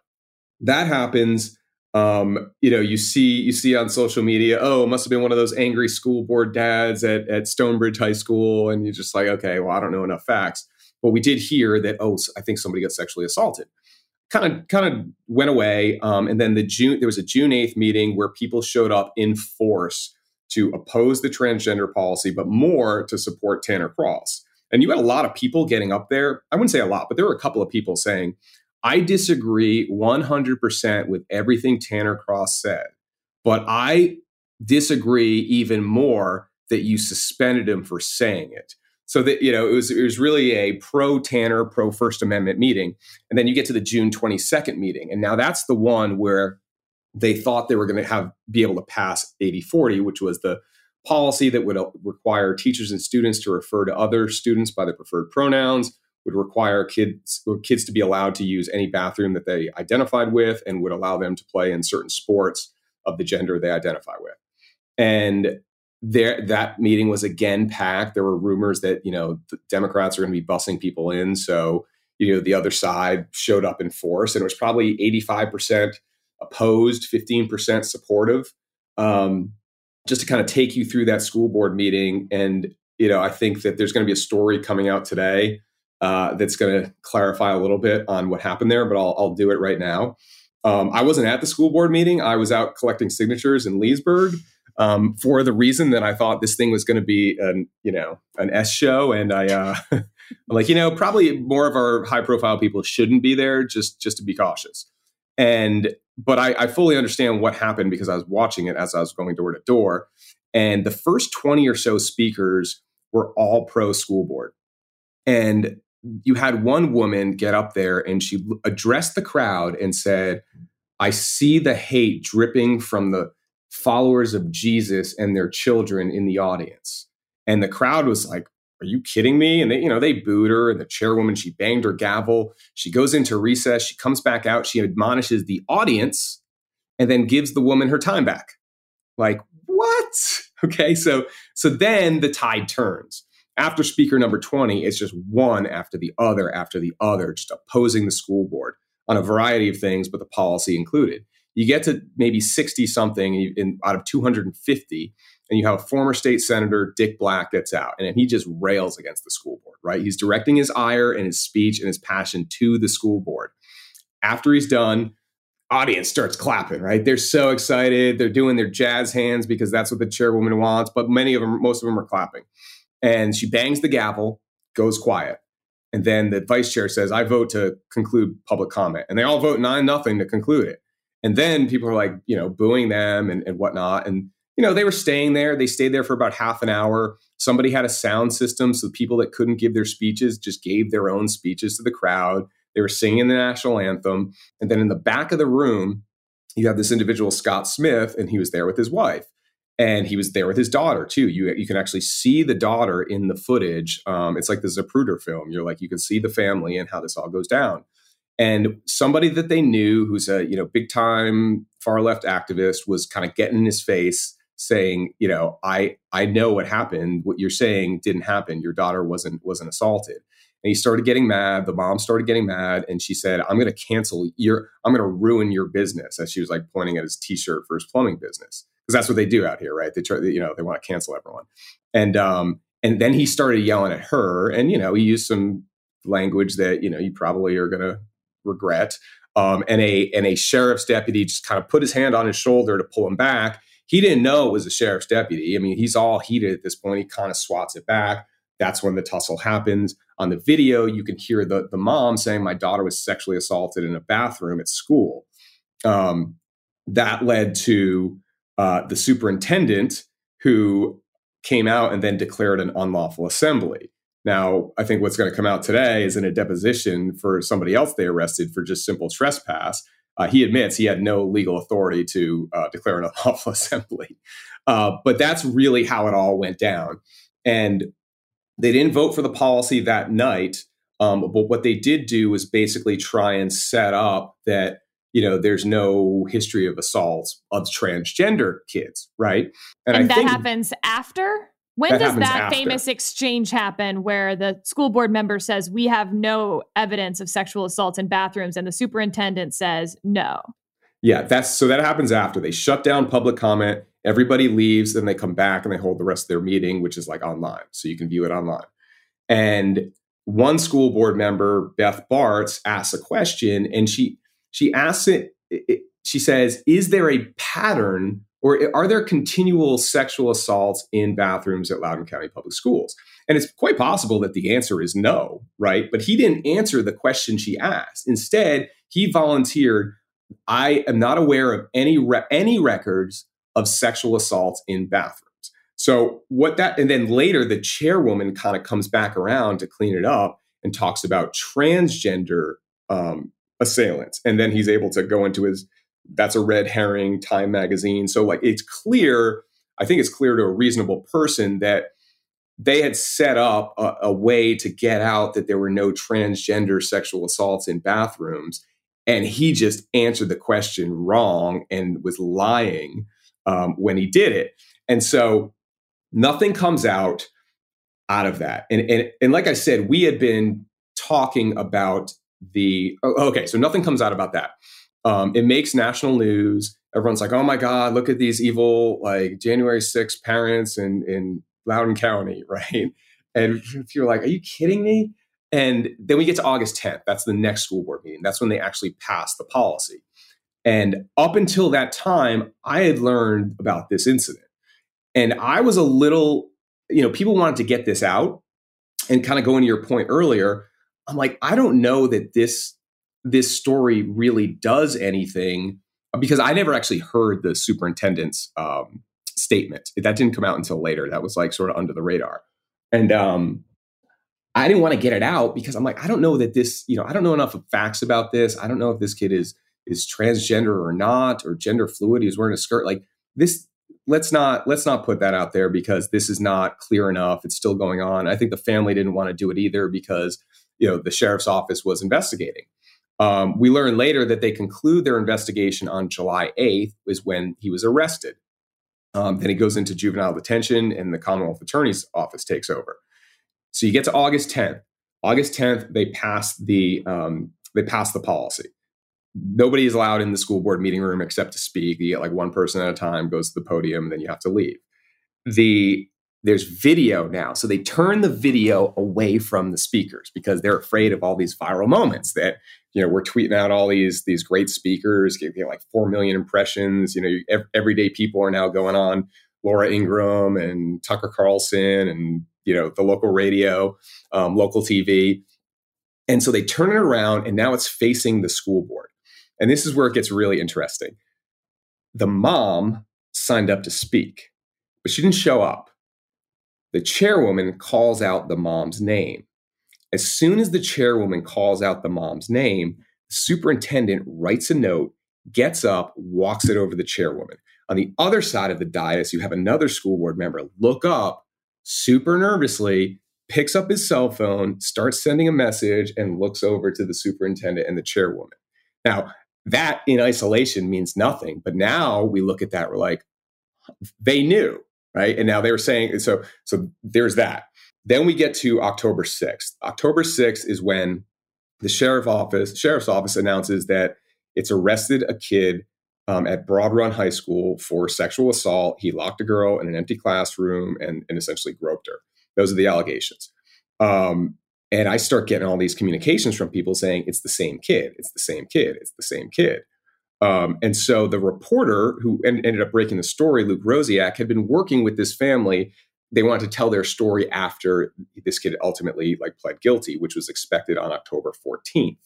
that happens um, you know you see you see on social media oh it must have been one of those angry school board dads at, at stonebridge high school and you're just like okay well i don't know enough facts. But we did hear that oh i think somebody got sexually assaulted. Kind of kind of went away um, and then the june there was a june 8th meeting where people showed up in force to oppose the transgender policy but more to support tanner cross. And you had a lot of people getting up there. I wouldn't say a lot but there were a couple of people saying I disagree 100% with everything Tanner Cross said, but I disagree even more that you suspended him for saying it. So that you know, it was it was really a pro Tanner, pro First Amendment meeting, and then you get to the June 22nd meeting, and now that's the one where they thought they were going to have be able to pass 80-40, which was the policy that would uh, require teachers and students to refer to other students by their preferred pronouns would require kids kids to be allowed to use any bathroom that they identified with and would allow them to play in certain sports of the gender they identify with. And there that meeting was again packed. There were rumors that, you know, the Democrats are going to be bussing people in. So, you know, the other side showed up in force and it was probably 85% opposed, 15% supportive. Um, just to kind of take you through that school board meeting. And, you know, I think that there's going to be a story coming out today uh, that's going to clarify a little bit on what happened there, but I'll, I'll do it right now. Um, I wasn't at the school board meeting. I was out collecting signatures in Leesburg um, for the reason that I thought this thing was going to be an you know an S show, and I uh, [laughs] I'm like you know probably more of our high profile people shouldn't be there just just to be cautious. And but I, I fully understand what happened because I was watching it as I was going door to door, and the first twenty or so speakers were all pro school board, and you had one woman get up there and she addressed the crowd and said, I see the hate dripping from the followers of Jesus and their children in the audience. And the crowd was like, Are you kidding me? And they, you know, they booed her and the chairwoman, she banged her gavel. She goes into recess, she comes back out, she admonishes the audience and then gives the woman her time back. Like, what? [laughs] Okay, so so then the tide turns after speaker number 20, it's just one after the other after the other, just opposing the school board on a variety of things, but the policy included. You get to maybe 60 something in, out of 250, and you have a former state senator, Dick Black, gets out, and he just rails against the school board, right? He's directing his ire and his speech and his passion to the school board. After he's done, audience starts clapping, right? They're so excited. They're doing their jazz hands because that's what the chairwoman wants, but many of them, most of them are clapping. And she bangs the gavel, goes quiet. And then the vice chair says, I vote to conclude public comment. And they all vote nine nothing to conclude it. And then people are like, you know, booing them and, and whatnot. And, you know, they were staying there. They stayed there for about half an hour. Somebody had a sound system, so people that couldn't give their speeches just gave their own speeches to the crowd. They were singing the national anthem. And then in the back of the room, you have this individual, Scott Smith, and he was there with his wife. And he was there with his daughter too. You you can actually see the daughter in the footage. Um, it's like the Zapruder film. You're like you can see the family and how this all goes down. And somebody that they knew, who's a you know big time far left activist, was kind of getting in his face saying, you know, I I know what happened. What you're saying didn't happen. Your daughter wasn't wasn't assaulted. And he started getting mad. The mom started getting mad, and she said, "I'm going to cancel your. I'm going to ruin your business." As she was like pointing at his T-shirt for his plumbing business, because that's what they do out here, right? They try, you know, they want to cancel everyone. And um, and then he started yelling at her, and you know, he used some language that you know you probably are going to regret. Um, and a and a sheriff's deputy just kind of put his hand on his shoulder to pull him back he didn't know it was a sheriff's deputy. I mean, he's all heated at this point. He kind of swats it back. That's when the tussle happens. On the video, you can hear the, the mom saying, My daughter was sexually assaulted in a bathroom at school. Um, that led to uh, the superintendent who came out and then declared an unlawful assembly. Now, I think what's going to come out today is in a deposition for somebody else they arrested for just simple trespass uh, he admits he had no legal authority to uh, declare an [laughs] unlawful assembly. Uh, but that's really how it all went down. And they didn't vote for the policy that night. Um, but what they did do was basically try and set up that you know there's no history of assaults of transgender kids, right? And, and that happens after. When that does that after. famous exchange happen where the school board member says, We have no evidence of sexual assaults in bathrooms, and the superintendent says, No? Yeah, that's so that happens after they shut down public comment. Everybody leaves, then they come back and they hold the rest of their meeting, which is like online. So you can view it online. And one school board member, Beth Barts, asks a question and she she asks it, it she says, Is there a pattern or are there continual sexual assaults in bathrooms at Loudoun County Public Schools? And it's quite possible that the answer is no, right? But he didn't answer the question she asked. Instead, he volunteered, I am not aware of any re- any records of sexual assaults in bathrooms. So what that and then later the chairwoman kind of comes back around to clean it up and talks about transgender um, assailants, and then he's able to go into his that's a red herring time magazine. So like it's clear i think it's clear to a reasonable person that they had set up a, a, way to get out that there were no transgender sexual assaults in bathrooms. And he just answered the question wrong and was lying um, when he did it. And so nothing comes out out of that. And, and and like i said we had been talking about the oh, okay so nothing comes out about that um, it makes national news. Everyone's like, "Oh my God, look at these evil like January 6 parents in in Loudoun County, [laughs] right?" And you're like, "Are you kidding me?" And then we get to August 10th. That's the next school board meeting. That's when they actually pass the policy. And up until that time, I had learned about this incident. And I was a little, you know, people wanted to get this out and kind of going to your point earlier. I'm like, I don't know that this this story really does anything because I never actually heard the superintendent's um, statement. That didn't come out until later. That was like sort of under the radar. And um, I didn't want to get it out because I'm like, I don't know that this, you know, I don't know enough facts about this. I don't know if this kid is is transgender or not, or gender fluid. He's wearing a skirt. Like this, let's not let's not put that out there because this is not clear enough. It's still going on. I think the family didn't want to do it either because you know the sheriff's office was investigating. Um, we learn later that they conclude their investigation on July 8th, is when he was arrested. Um, then he goes into juvenile detention, and the Commonwealth Attorney's Office takes over. So you get to August 10th. August 10th, they pass the um, they pass the policy. Nobody is allowed in the school board meeting room except to speak. You get like one person at a time, goes to the podium, then you have to leave. The there's video now. So they turn the video away from the speakers because they're afraid of all these viral moments that, you know, we're tweeting out all these, these great speakers, getting like 4 million impressions. You know, everyday people are now going on Laura Ingraham and Tucker Carlson and, you know, the local radio, um, local TV. And so they turn it around and now it's facing the school board. And this is where it gets really interesting. The mom signed up to speak, but she didn't show up. The chairwoman calls out the mom's name. As soon as the chairwoman calls out the mom's name, the superintendent writes a note, gets up, walks it over the chairwoman. On the other side of the dais, you have another school board member look up super nervously, picks up his cell phone, starts sending a message, and looks over to the superintendent and the chairwoman. Now, that in isolation means nothing. But now we look at that, we're like, they knew, right? And now they were saying, so, so there's that. Then we get to October 6th. October 6th is when the sheriff office, sheriff's office announces that it's arrested a kid um, at Broad Run High School for sexual assault. He locked a girl in an empty classroom and, and essentially groped her. Those are the allegations. Um, and I start getting all these communications from people saying it's the same kid, it's the same kid, it's the same kid. Um, and so the reporter who en- ended up breaking the story, Luke Rosiak, had been working with this family. They wanted to tell their story after this kid ultimately like pled guilty, which was expected on October 14th.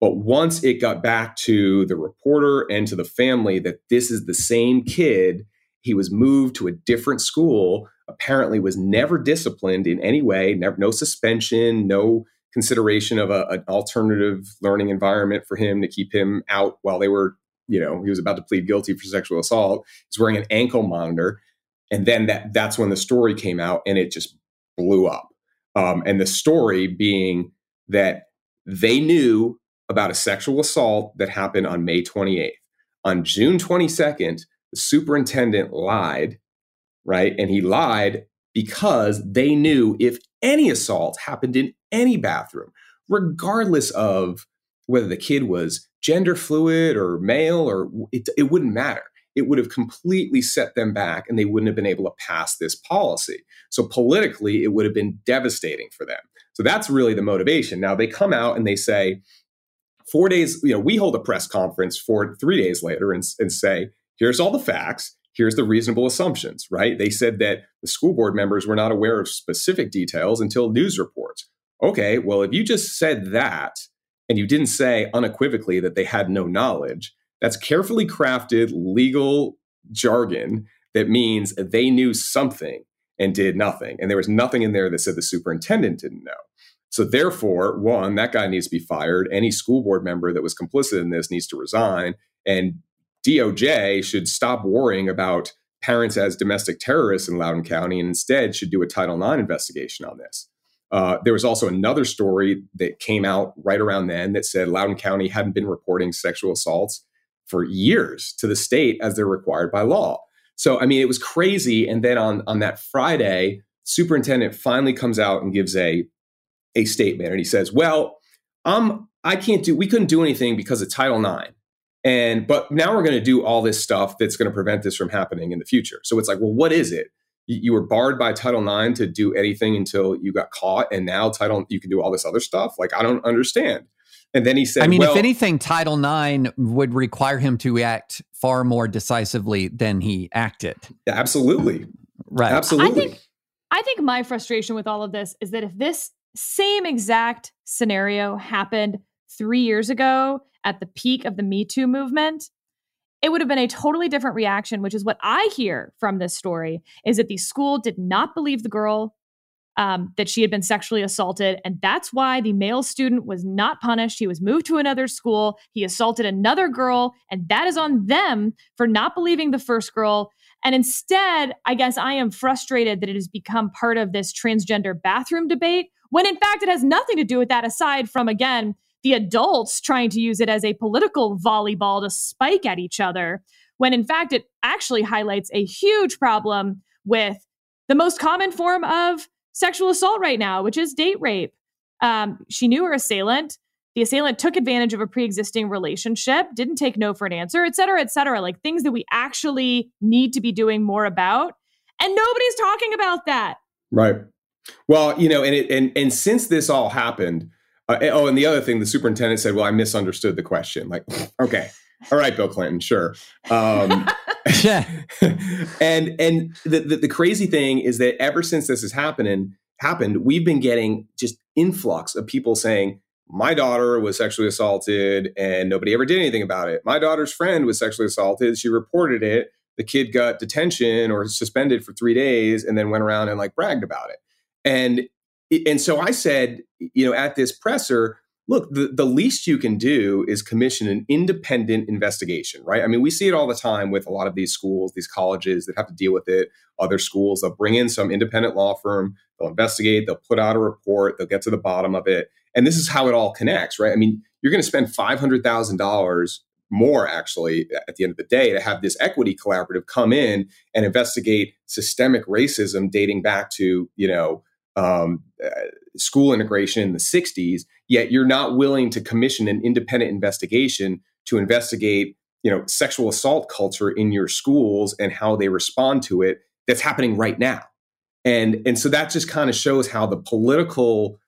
But once it got back to the reporter and to the family that this is the same kid, he was moved to a different school apparently was never disciplined in any way, never, no suspension, no consideration of a, an alternative learning environment for him to keep him out while they were, you know, he was about to plead guilty for sexual assault. He's wearing an ankle monitor. And then that that's when the story came out and it just blew up. Um, and the story being that they knew about a sexual assault that happened on May 28th. On June 22nd, the superintendent lied right? And he lied because they knew if any assault happened in any bathroom, regardless of whether the kid was gender fluid or male or it, it wouldn't matter. It would have completely set them back and they wouldn't have been able to pass this policy. So politically, it would have been devastating for them. So that's really the motivation. Now they come out and they say, four days, you know, we hold a press conference for three days later and, and say, here's all the facts here's the reasonable assumptions, right? They said that the school board members were not aware of specific details until news reports. Okay, well, if you just said that and you didn't say unequivocally that they had no knowledge, that's carefully crafted legal jargon that means they knew something and did nothing. And there was nothing in there that said the superintendent didn't know. So, therefore, one, that guy needs to be fired. Any school board member that was complicit in this needs to resign. And DOJ should stop worrying about parents as domestic terrorists in Loudoun County and instead should do a Title IX investigation on this. Uh, there was also another story that came out right around then that said Loudoun County hadn't been reporting sexual assaults for years to the state as they're required by law. So, I mean, it was crazy. And then on, on that Friday, superintendent finally comes out and gives a, a statement and he says, well, um, I can't do, we couldn't do anything because of Title IX. And but now we're going to do all this stuff that's going to prevent this from happening in the future. So it's like, well, what is it? You, you were barred by Title IX to do anything until you got caught, and now Title you can do all this other stuff. Like I don't understand. And then he said, I mean, well, if anything, Title IX would require him to act far more decisively than he acted. Absolutely. Right. Absolutely. I think, I think my frustration with all of this is that if this same exact scenario happened three years ago at the peak of the Me Too movement, it would have been a totally different reaction, which is what I hear from this story is that the school did not believe the girl um, that she had been sexually assaulted. And that's why the male student was not punished. He was moved to another school. He assaulted another girl. And that is on them for not believing the first girl. And instead, I guess I am frustrated that it has become part of this transgender bathroom debate when in fact it has nothing to do with that aside from, again, the adults trying to use it as a political volleyball to spike at each other, when in fact it actually highlights a huge problem with the most common form of sexual assault right now, which is date rape. Um, she knew her assailant. The assailant took advantage of a pre existing relationship, didn't take no for an answer, et cetera, et cetera. Like things that we actually need to be doing more about. And nobody's talking about that. Right. Well, you know, and it, and and since this all happened, uh, oh, and the other thing, the superintendent said, "Well, I misunderstood the question." Like, [laughs] okay, all right, Bill Clinton, sure. Um, [laughs] yeah. [laughs] and and the, the, the crazy thing is that ever since this has happening happened, we've been getting just influx of people saying, "My daughter was sexually assaulted, and nobody ever did anything about it. My daughter's friend was sexually assaulted. She reported it." the kid got detention or suspended for three days and then went around and like bragged about it. And and so I said, you know, at this presser, look, the, the least you can do is commission an independent investigation, right? I mean, we see it all the time with a lot of these schools, these colleges that have to deal with it. Other schools, they'll bring in some independent law firm, they'll investigate, they'll put out a report, they'll get to the bottom of it. And this is how it all connects, right? I mean, you're going to spend $500,000 more actually at the end of the day to have this equity collaborative come in and investigate systemic racism dating back to, you know, um, uh, school integration in the 60s, yet you're not willing to commission an independent investigation to investigate you know sexual assault culture in your schools and how they respond to it that's happening right now. And and so that just kind of shows how the political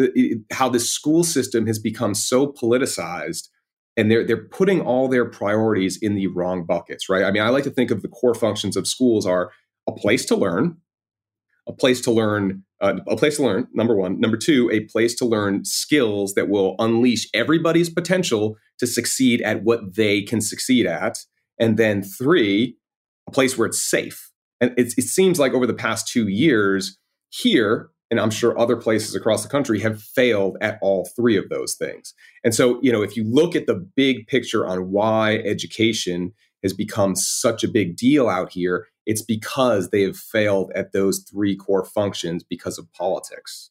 uh, how the school system has become so politicized and they're they're putting all their priorities in the wrong buckets right? I mean i like to think of the core functions of schools are a place to learn a place to learn uh, a place to learn number one. Number two a place to learn skills that will unleash everybody's potential to succeed at what they can succeed at. And then three a place where it's safe. And it, it seems like over the past two years here and i'm sure other places across the country have failed at all three of those things. And so you know if you look at the big picture on why education has become such a big deal out here it's because they have failed at those three core functions because of politics.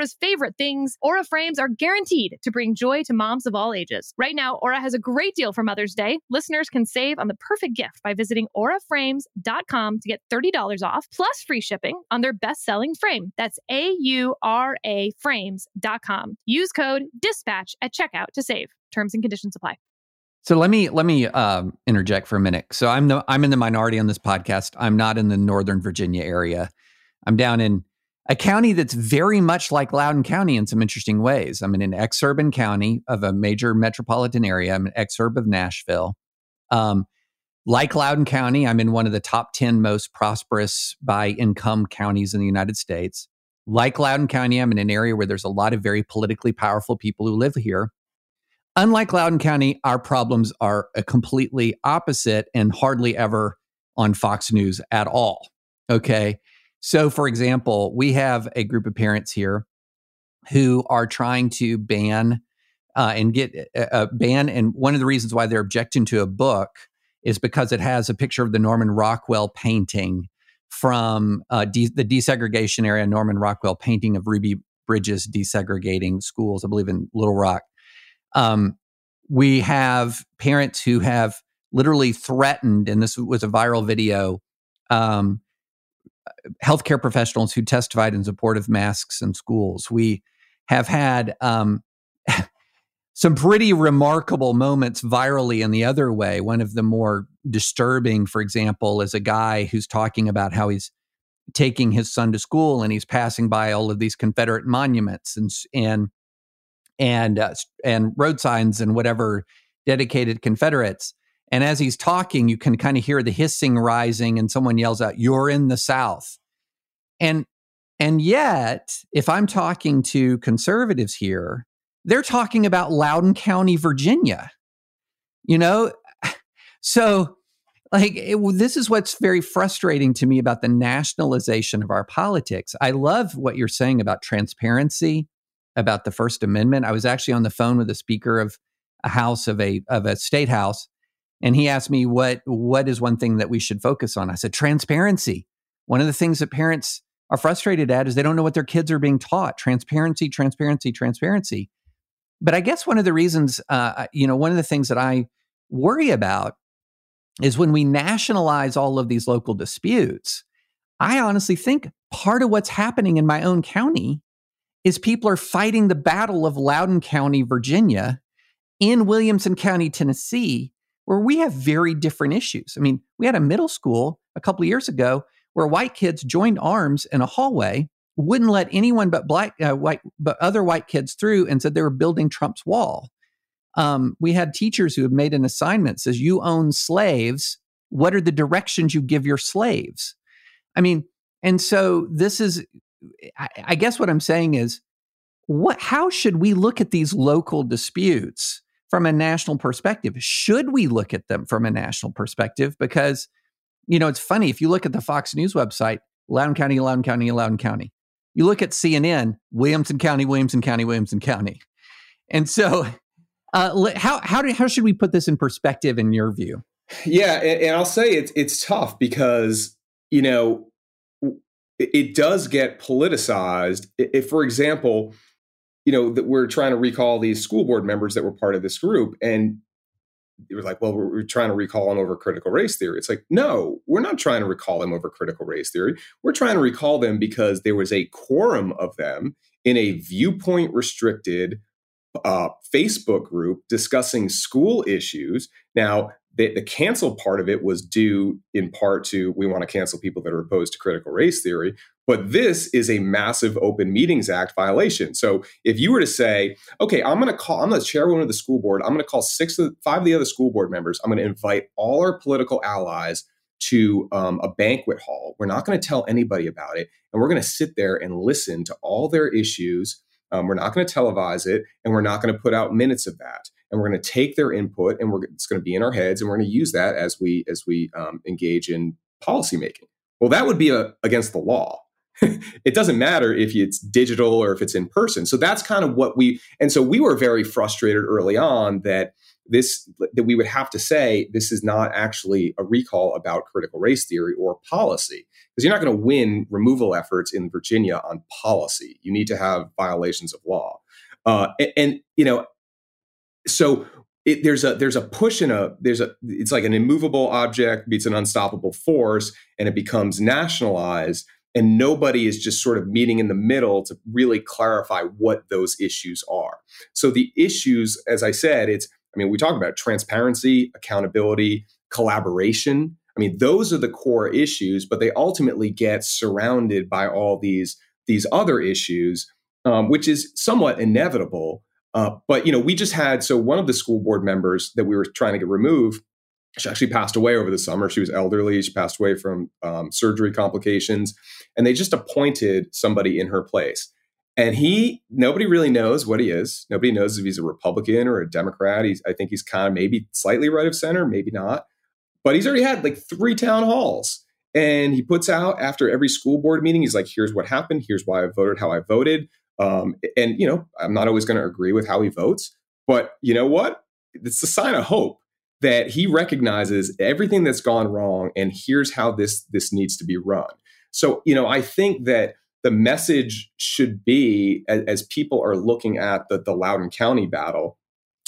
Oprah's favorite things, Aura frames are guaranteed to bring joy to moms of all ages. Right now, Aura has a great deal for Mother's Day. Listeners can save on the perfect gift by visiting auraframes.com to get $30 off plus free shipping on their best-selling frame. That's A U R A frames.com. Use code dispatch at checkout to save. Terms and conditions apply. So let me let me um, interject for a minute. So I'm the I'm in the minority on this podcast. I'm not in the Northern Virginia area. I'm down in a county that's very much like Loudoun County in some interesting ways. I'm in an exurban county of a major metropolitan area. I'm an exurb of Nashville. Um, like Loudoun County, I'm in one of the top 10 most prosperous by income counties in the United States. Like Loudoun County, I'm in an area where there's a lot of very politically powerful people who live here. Unlike Loudoun County, our problems are a completely opposite and hardly ever on Fox News at all. Okay. So, for example, we have a group of parents here who are trying to ban uh, and get a, a ban. And one of the reasons why they're objecting to a book is because it has a picture of the Norman Rockwell painting from uh, de- the desegregation area, Norman Rockwell painting of Ruby Bridges desegregating schools, I believe in Little Rock. Um, we have parents who have literally threatened, and this was a viral video, um, healthcare professionals who testified in support of masks in schools. We have had um, [laughs] some pretty remarkable moments virally in the other way. One of the more disturbing, for example, is a guy who's talking about how he's taking his son to school and he's passing by all of these Confederate monuments and and and uh, and road signs and whatever dedicated Confederates. And as he's talking, you can kind of hear the hissing rising, and someone yells out, You're in the South. And and yet, if I'm talking to conservatives here, they're talking about Loudoun County, Virginia. You know? [laughs] So like it, this is what's very frustrating to me about the nationalization of our politics. I love what you're saying about transparency, about the First Amendment. I was actually on the phone with a speaker of a house of a of a state house and he asked me what what is one thing that we should focus on. I said transparency. One of the things that parents are frustrated at is they don't know what their kids are being taught. Transparency, transparency, transparency. But I guess one of the reasons, uh, you know, one of the things that I worry about is when we nationalize all of these local disputes. I honestly think part of what's happening in my own county is people are fighting the battle of Loudoun County, Virginia, in Williamson County, Tennessee, where we have very different issues. I mean, we had a middle school a couple years ago where white kids joined arms in a hallway, wouldn't let anyone but black, uh, white, but other white kids through, and said they were building Trump's wall. Um, we had teachers who have made an assignment says you own slaves. What are the directions you give your slaves? I mean, and so this is, I, I guess what I'm saying is, what? How should we look at these local disputes from a national perspective? Should we look at them from a national perspective? Because you know, it's funny if you look at the Fox News website, Loudoun County, Loudoun County, Loudoun County. You look at CNN, Williamson County, Williamson County, Williamson County. And so, uh, how how do, how should we put this in perspective in your view? Yeah, and, and I'll say it's it's tough because you know it, it does get politicized. If, for example, you know that we're trying to recall these school board members that were part of this group, and it was like, well, we're, we're, trying to recall them over critical race theory. It's like, no, we're not trying to recall them over critical race theory. We're trying to recall them because there was a quorum of them in a viewpoint restricted uh, Facebook group discussing school issues. Now, the, the cancel part of it was due in part to we want to cancel people that are opposed to critical race theory. But this is a massive Open Meetings Act violation. So if you were to say, okay, I'm going to call, I'm the chairwoman of the school board, I'm going to call six of the, five of the other school board members, I'm going to invite all our political allies to um, a banquet hall. We're not going to tell anybody about it. And we're going to sit there and listen to all their issues. Um, we're not going to televise it, and we're not going to put out minutes of that and we're going to take their input and we're it's going to be in our heads and we're going to use that as we as we um, engage in policymaking. Well that would be a, against the law. [laughs] It doesn't matter if it's digital or if it's in person. So that's kind of what we and so we were very frustrated early on that this that we would have to say this is not actually a recall about critical race theory or policy because you're not going to win removal efforts in virginia on policy. You need to have violations of law. Uh, and, and, you know so it, there's a there's a push in a there's a it's like an immovable object meets an unstoppable force and it becomes nationalized and nobody is just sort of meeting in the middle to really clarify what those issues are. So the issues as i said it's i mean we talk about transparency accountability collaboration. I mean those are the core issues but they ultimately get surrounded by all these these other issues um, which is somewhat inevitable uh, but you know, we just had so one of the school board members that we were trying to get removed. She actually passed away over the summer. She was elderly. She passed away from um, surgery complications, and they just appointed somebody in her place. And he, nobody really knows what he is. Nobody knows if he's a Republican or a Democrat. He's, I think he's kind of maybe slightly right of center, maybe not. But he's already had like three town halls. And he puts out after every school board meeting, he's like, here's what happened. Here's why I voted how I voted. Um, and you know, I'm not always going to agree with how he votes, but you know what? It's a sign of hope that he recognizes everything that's gone wrong, and here's how this this needs to be run. So, you know, I think that the message should be as, as people are looking at the, the Loudoun County battle,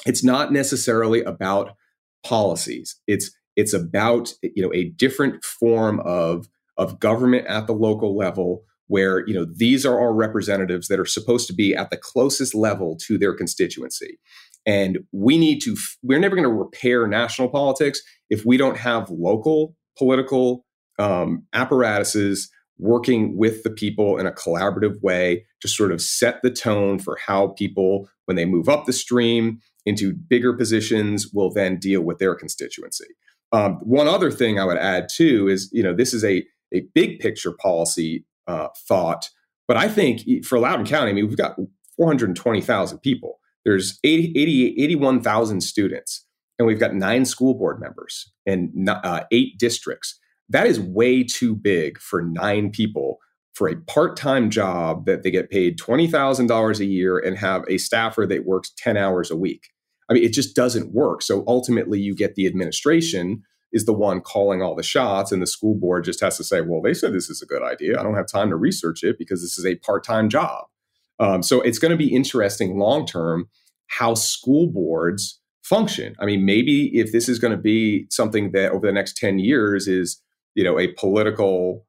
it's not necessarily about policies. It's it's about you know a different form of of government at the local level where you know these are our representatives that are supposed to be at the closest level to their constituency. And we need to we're never going to repair national politics if we don't have local political um, apparatuses working with the people in a collaborative way to sort of set the tone for how people when they move up the stream into bigger positions will then deal with their constituency. Um, one other thing i would add too is you know this is a a big picture policy uh, thought. But I think for Loudoun County, I mean, we've got 420,000 people. There's 80, 80 81,000 students, and we've got nine school board members and uh, eight districts. That is way too big for nine people for a part-time job that they get paid $20,000 a year and have a staffer that works 10 hours a week. I mean, it just doesn't work. So ultimately, you get the administration is the one calling all the shots, and the school board just has to say, "Well, they said this is a good idea. I don't have time to research it because this is a part-time job." Um, so it's going to be interesting long term how school boards function. I mean, maybe if this is going to be something that over the next ten years is you know a political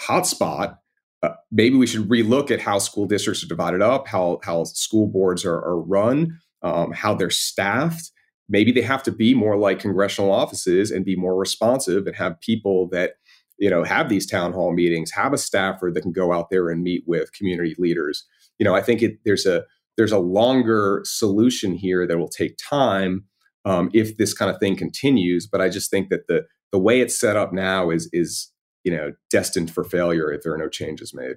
hotspot, uh, maybe we should relook at how school districts are divided up, how how school boards are, are run, um, how they're staffed. Maybe they have to be more like congressional offices and be more responsive and have people that you know have these town hall meetings, have a staffer that can go out there and meet with community leaders. You know, I think it, there's a there's a longer solution here that will take time um, if this kind of thing continues. But I just think that the the way it's set up now is is you know destined for failure if there are no changes made.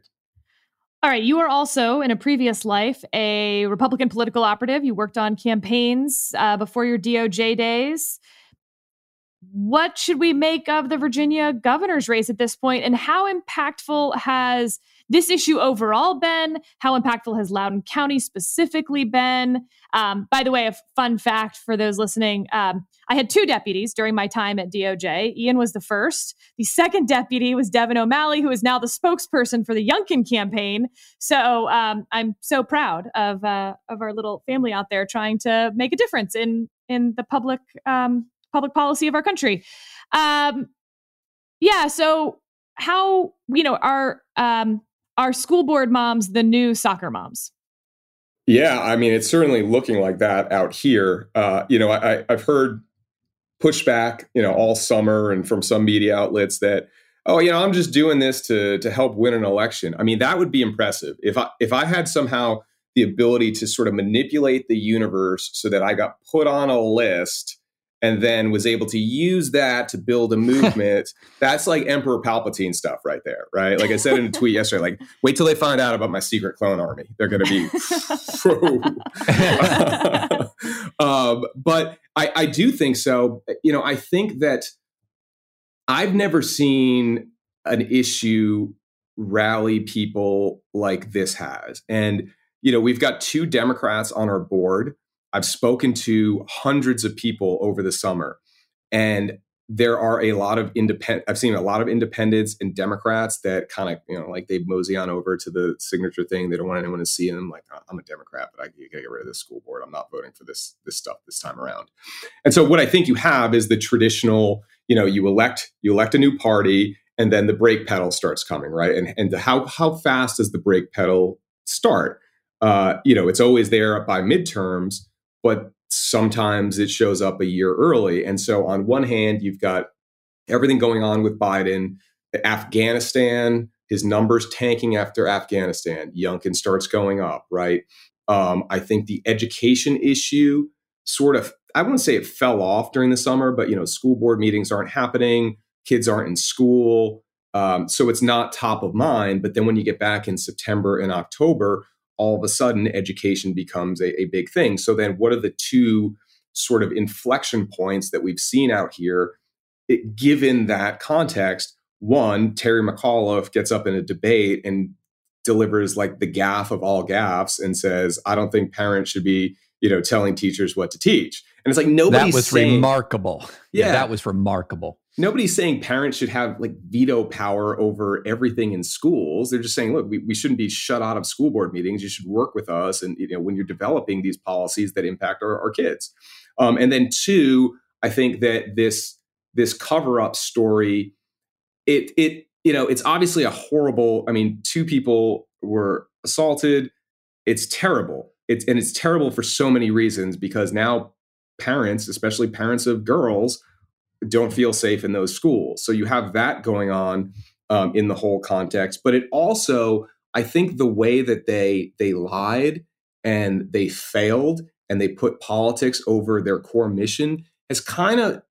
All right, you are also in a previous life a Republican political operative. You worked on campaigns uh, before your DOJ days. What should we make of the Virginia governor's race at this point, and how impactful has this issue overall been? How impactful has Loudoun County specifically been? Um, by the way, a fun fact for those listening um, I had two deputies during my time at DOJ. Ian was the first. The second deputy was Devin O'Malley, who is now the spokesperson for the Youngkin campaign. So um, I'm so proud of uh, of our little family out there trying to make a difference in in the public um, public policy of our country. Um, yeah. So how you know our um, are school board moms the new soccer moms? Yeah, I mean, it's certainly looking like that out here. Uh, you know, I, I've heard pushback, you know, all summer and from some media outlets that, oh, you know, I'm just doing this to to help win an election. I mean, that would be impressive if I if I had somehow the ability to sort of manipulate the universe so that I got put on a list and then was able to use that to build a [laughs] movement. That's like Emperor Palpatine stuff right there, right? Like I said in a tweet yesterday, like wait till they find out about my secret clone army. They're going to be, [laughs] [laughs] um, but I, I do think so. You know, I think that I've never seen an issue rally people like this has, and you know, we've got two Democrats on our board I've spoken to hundreds of people over the summer, and there are a lot of independent. I've seen a lot of independents and Democrats that kind of you know like they mosey on over to the signature thing. They don't want anyone to see them. Like I'm a Democrat, but I gotta get rid of this school board. I'm not voting for this this stuff this time around. And so what I think you have is the traditional. You know, you elect you elect a new party, and then the brake pedal starts coming, right? And and how how fast does the brake pedal start? Uh, you know, it's always there by midterms but sometimes it shows up a year early. And so, on one hand, you've got everything going on with Biden, Afghanistan, his numbers tanking after Afghanistan. Youngkin starts going up, right? Um, I think the education issue sort of, I wouldn't say it fell off during the summer, but you know, school board meetings aren't happening, kids aren't in school. Um, so it's not top of mind. But then when you get back in September and October, all of a sudden education becomes a, a big thing. So then, what are the two sort of inflection points that we've seen out here? It, given that context, one, Terry McAuliffe gets up in a debate and delivers like the gaff of all gaffs and says, I don't think parents should be, you know, telling teachers what to teach. And it's like nobody That was saying, remarkable. Yeah. yeah, that was remarkable nobody's saying parents should have like veto power over everything in schools. They're just saying look we, we shouldn't be shut out of school board meetings. You should work with us and you know when you're developing these policies that impact our, our kids. Um, and then two i think that this this cover up story it it you know it's obviously a horrible i mean two people were assaulted. It's terrible. It's and it's terrible for so many reasons because now parents especially parents of girls don't feel safe in those schools. So you have that going on um, in the whole context. But it also, I think, the way that they they lied and they failed and they put politics over their core mission has kind of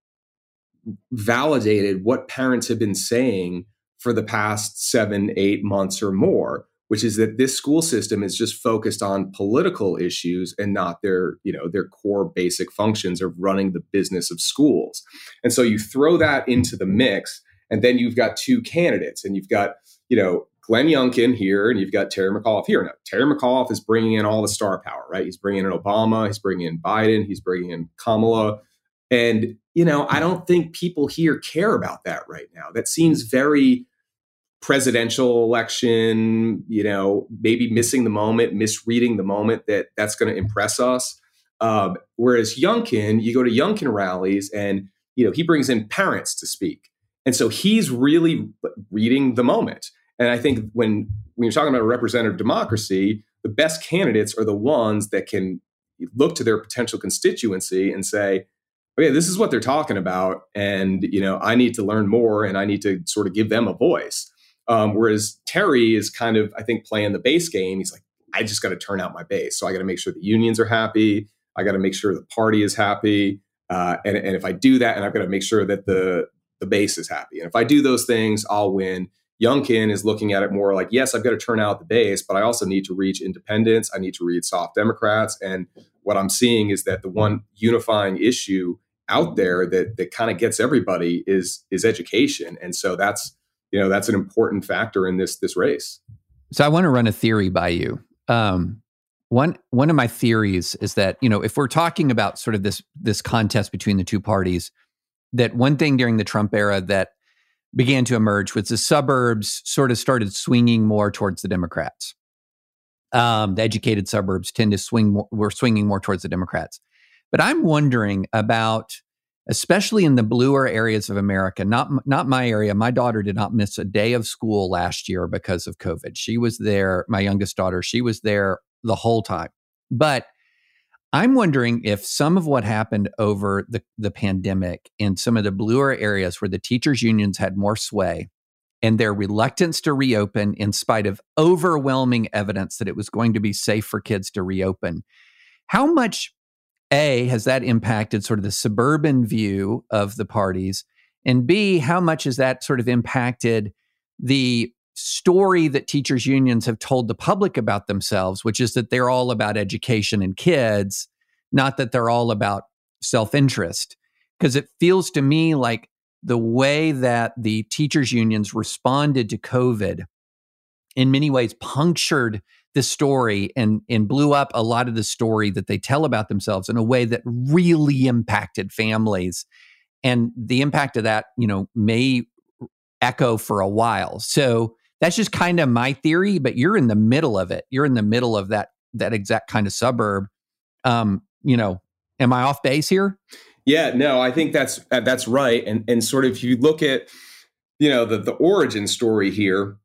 validated what parents have been saying for the past seven, eight months or more, which is that this school system is just focused on political issues and not their you know their core basic functions of running the business of schools and so you throw that into the mix and then you've got two candidates and you've got you know Glenn Youngkin here and you've got Terry McAuliffe here. Now, Terry McAuliffe is bringing in all the star power, right? He's bringing in Obama, he's bringing in Biden, he's bringing in Kamala. And, you know, I don't think people here care about that right now. That seems very presidential election, you know, maybe missing the moment, misreading the moment that that's going to impress us. Um, whereas Youngkin, you go to Youngkin rallies and, you know, he brings in parents to speak. And so he's really reading the moment. And I think when, when you're talking about a representative democracy, the best candidates are the ones that can look to their potential constituency and say, okay, this is what they're talking about. And, you know, I need to learn more and I need to sort of give them a voice. Um, whereas Terry is kind of, I think, playing the base game. He's like, I just got to turn out my base. So I got to make sure the unions are happy. I got to make sure the party is happy. Uh, and, and if I do that, and I've got to make sure that the the base is happy. And if I do those things, I'll win. Youngkin is looking at it more like, yes, I've got to turn out the base, but I also need to reach independents. I need to reach soft Democrats. And what I'm seeing is that the one unifying issue out there that that kind of gets everybody is is education. And so that's you know that's an important factor in this this race. So I want to run a theory by you. Um, one one of my theories is that you know if we're talking about sort of this this contest between the two parties, that one thing during the Trump era that began to emerge was the suburbs sort of started swinging more towards the Democrats. Um, the educated suburbs tend to swing more, were swinging more towards the Democrats. But I'm wondering about, especially in the bluer areas of America, not not my area. My daughter did not miss a day of school last year because of COVID. She was there. My youngest daughter, she was there the whole time. But I'm wondering if some of what happened over the, the pandemic in some of the bluer areas where the teachers' unions had more sway and their reluctance to reopen in spite of overwhelming evidence that it was going to be safe for kids to reopen. How much, A, has that impacted sort of the suburban view of the parties? And B, how much has that sort of impacted the story that teachers unions have told the public about themselves, which is that they're all about education and kids, not that they're all about self interest. Because it feels to me like the way that the teachers unions responded to COVID in many ways punctured the story and, and blew up a lot of the story that they tell about themselves in a way that really impacted families. And the impact of that, you know, may echo for a while. So that's just kind of my theory, but you're in the middle of it. You're in the middle of that that exact kind of suburb. Um, you know, am I off base here? Yeah, no, I think that's uh, that's right. And and sort of if you look at you know the the origin story here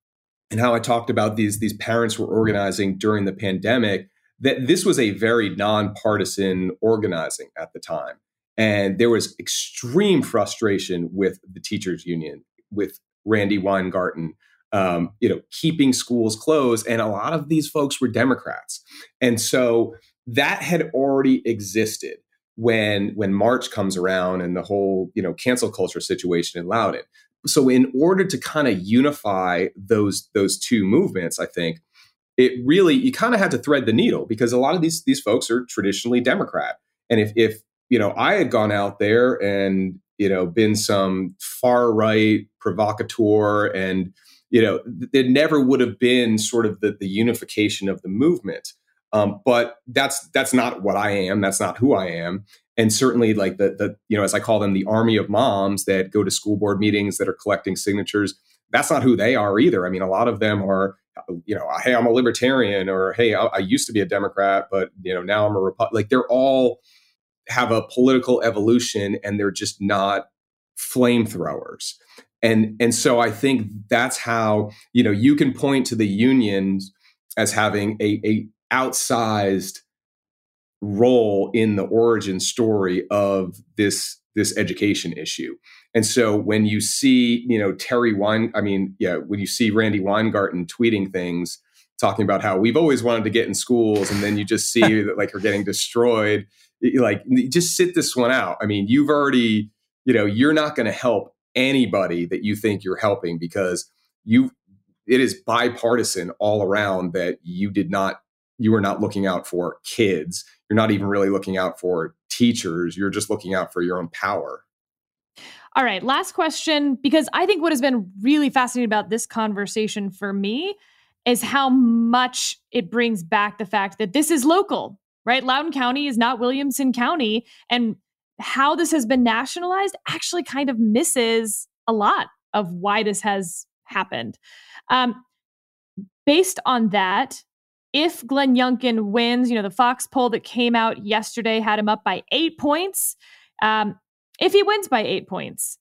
and how I talked about these these parents were organizing during the pandemic, that this was a very nonpartisan organizing at the time. And there was extreme frustration with the teachers union, with Randi Weingarten, um, you know, keeping schools closed. And a lot of these folks were Democrats. And so that had already existed when when March comes around and the whole, you know, cancel culture situation in Loudoun. So in order to kind of unify those those two movements, I think it really you kind of had to thread the needle because a lot of these these folks are traditionally Democrat. And if if you know I had gone out there and you know been some far right provocateur and you know, it never would have been sort of the, the unification of the movement. Um, but that's that's not what I am. That's not who I am. And certainly, like the the you know, as I call them, the army of moms that go to school board meetings that are collecting signatures. That's not who they are either. I mean, a lot of them are, you know, hey, I'm a libertarian, or hey, I, I used to be a Democrat, but you know, now I'm a Republican. Like they're all have a political evolution, and they're just not flamethrowers and and so i think that's how you know you can point to the unions as having a, a outsized role in the origin story of this this education issue. And so when you see you know terry wine i mean yeah when you see Randi Weingarten tweeting things talking about how we've always wanted to get in schools and then you just see [laughs] that like we're getting destroyed like just sit this one out. I mean you've already you know you're not going to help anybody that you think you're helping because you it is bipartisan all around that you did not you were not looking out for kids you're not even really looking out for teachers you're just looking out for your own power all right last question because i think what has been really fascinating about this conversation for me is how much it brings back the fact that this is local right loudoun county is not williamson county and how this has been nationalized actually kind of misses a lot of why this has happened. Um, based on that, if Glenn Youngkin wins, you know, the Fox poll that came out yesterday had him up by eight points. Um, if he wins by eight points,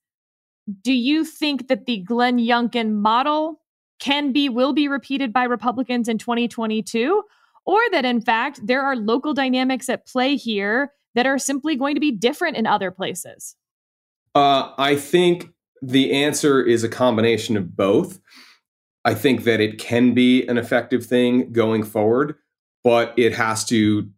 do you think that the Glenn Youngkin model can be, will be repeated by Republicans in 2022? Or that in fact, there are local dynamics at play here that are simply going to be different in other places? Uh, I think the answer is a combination of both. I think that it can be an effective thing going forward, but it has to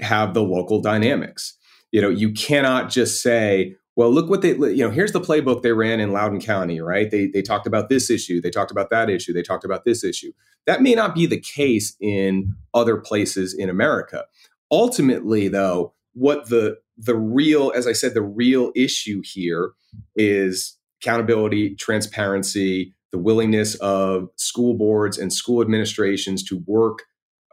have the local dynamics. You know, you cannot just say, well, look what they, you know, here's the playbook they ran in Loudoun County, right? They, they talked about this issue, they talked about that issue, they talked about this issue. That may not be the case in other places in America. Ultimately, though, what the the real, as I said, the real issue here is accountability, transparency, the willingness of school boards and school administrations to work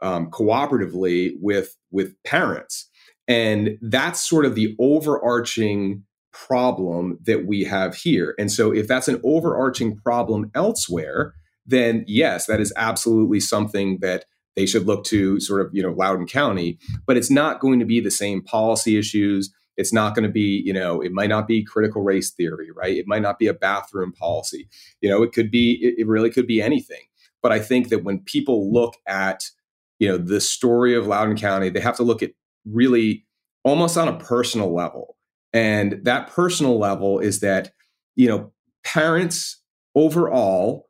um, cooperatively with with parents. And that's sort of the overarching problem that we have here. And so if that's an overarching problem elsewhere then yes that is absolutely something that they should look to sort of you know loudoun county. But it's not going to be the same policy issues it's not going to be, you know, it might not be critical race theory, right? It might not be a bathroom policy. You know, it could be, it, it really could be anything. But I think that when people look at, you know, the story of Loudoun County, they have to look at really almost on a personal level. And that personal level is that, you know, parents overall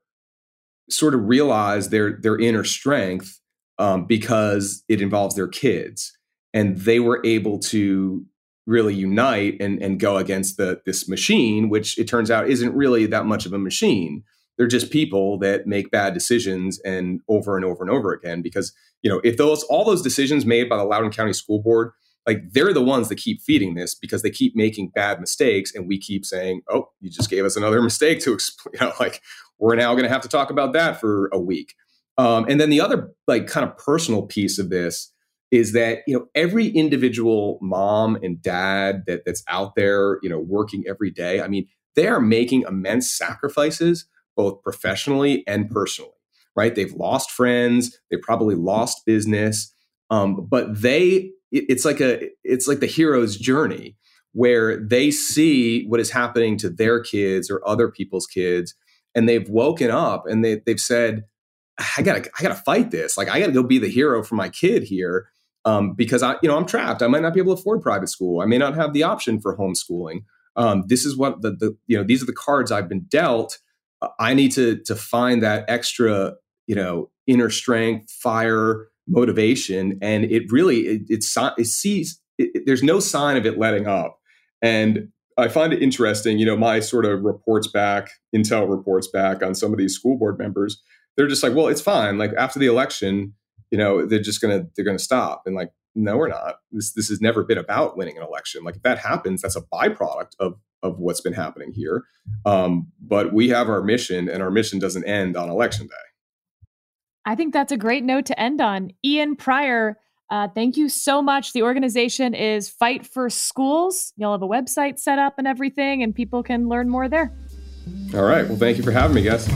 sort of realize their their inner strength um, because it involves their kids, and they were able to really unite and, and go against the this machine, which it turns out isn't really that much of a machine. They're just people that make bad decisions and over and over and over again. Because you know, if those all those decisions made by the Loudoun County School Board, like they're the ones that keep feeding this because they keep making bad mistakes, and we keep saying, "Oh, you just gave us another [laughs] mistake to explain." You know, like we're now going to have to talk about that for a week. Um, and then the other like kind of personal piece of this is that you know every individual mom and dad that that's out there you know working every day i mean they are making immense sacrifices both professionally and personally right? They've lost friends they probably lost business um, but they it, it's like a it's like the hero's journey where they see what is happening to their kids or other people's kids and they've woken up and they, they've said i gotta i gotta fight this. Like i gotta go be the hero for my kid here um, because I, you know, I'm trapped. I might not be able to afford private school. I may not have the option for homeschooling. Um, this is what the, the, you know, these are the cards I've been dealt. I need to to find that extra, you know, inner strength, fire, motivation, and it really it, it's it sees it, it, there's no sign of it letting up, and I find it interesting. You know, my sort of reports back, intel reports back on some of these school board members. They're just like, well, it's fine. Like after the election, you know they're just gonna they're gonna stop. And like no we're not. This this has never been about winning an election. Like if that happens that's a byproduct of of what's been happening here. Um, but we have our mission and our mission doesn't end on election day. I think that's a great note to end on. Ian Prior uh, thank you so much. The organization is fight for schools. You'll have a website set up and everything and people can learn more there. All right. Well thank you for having me guys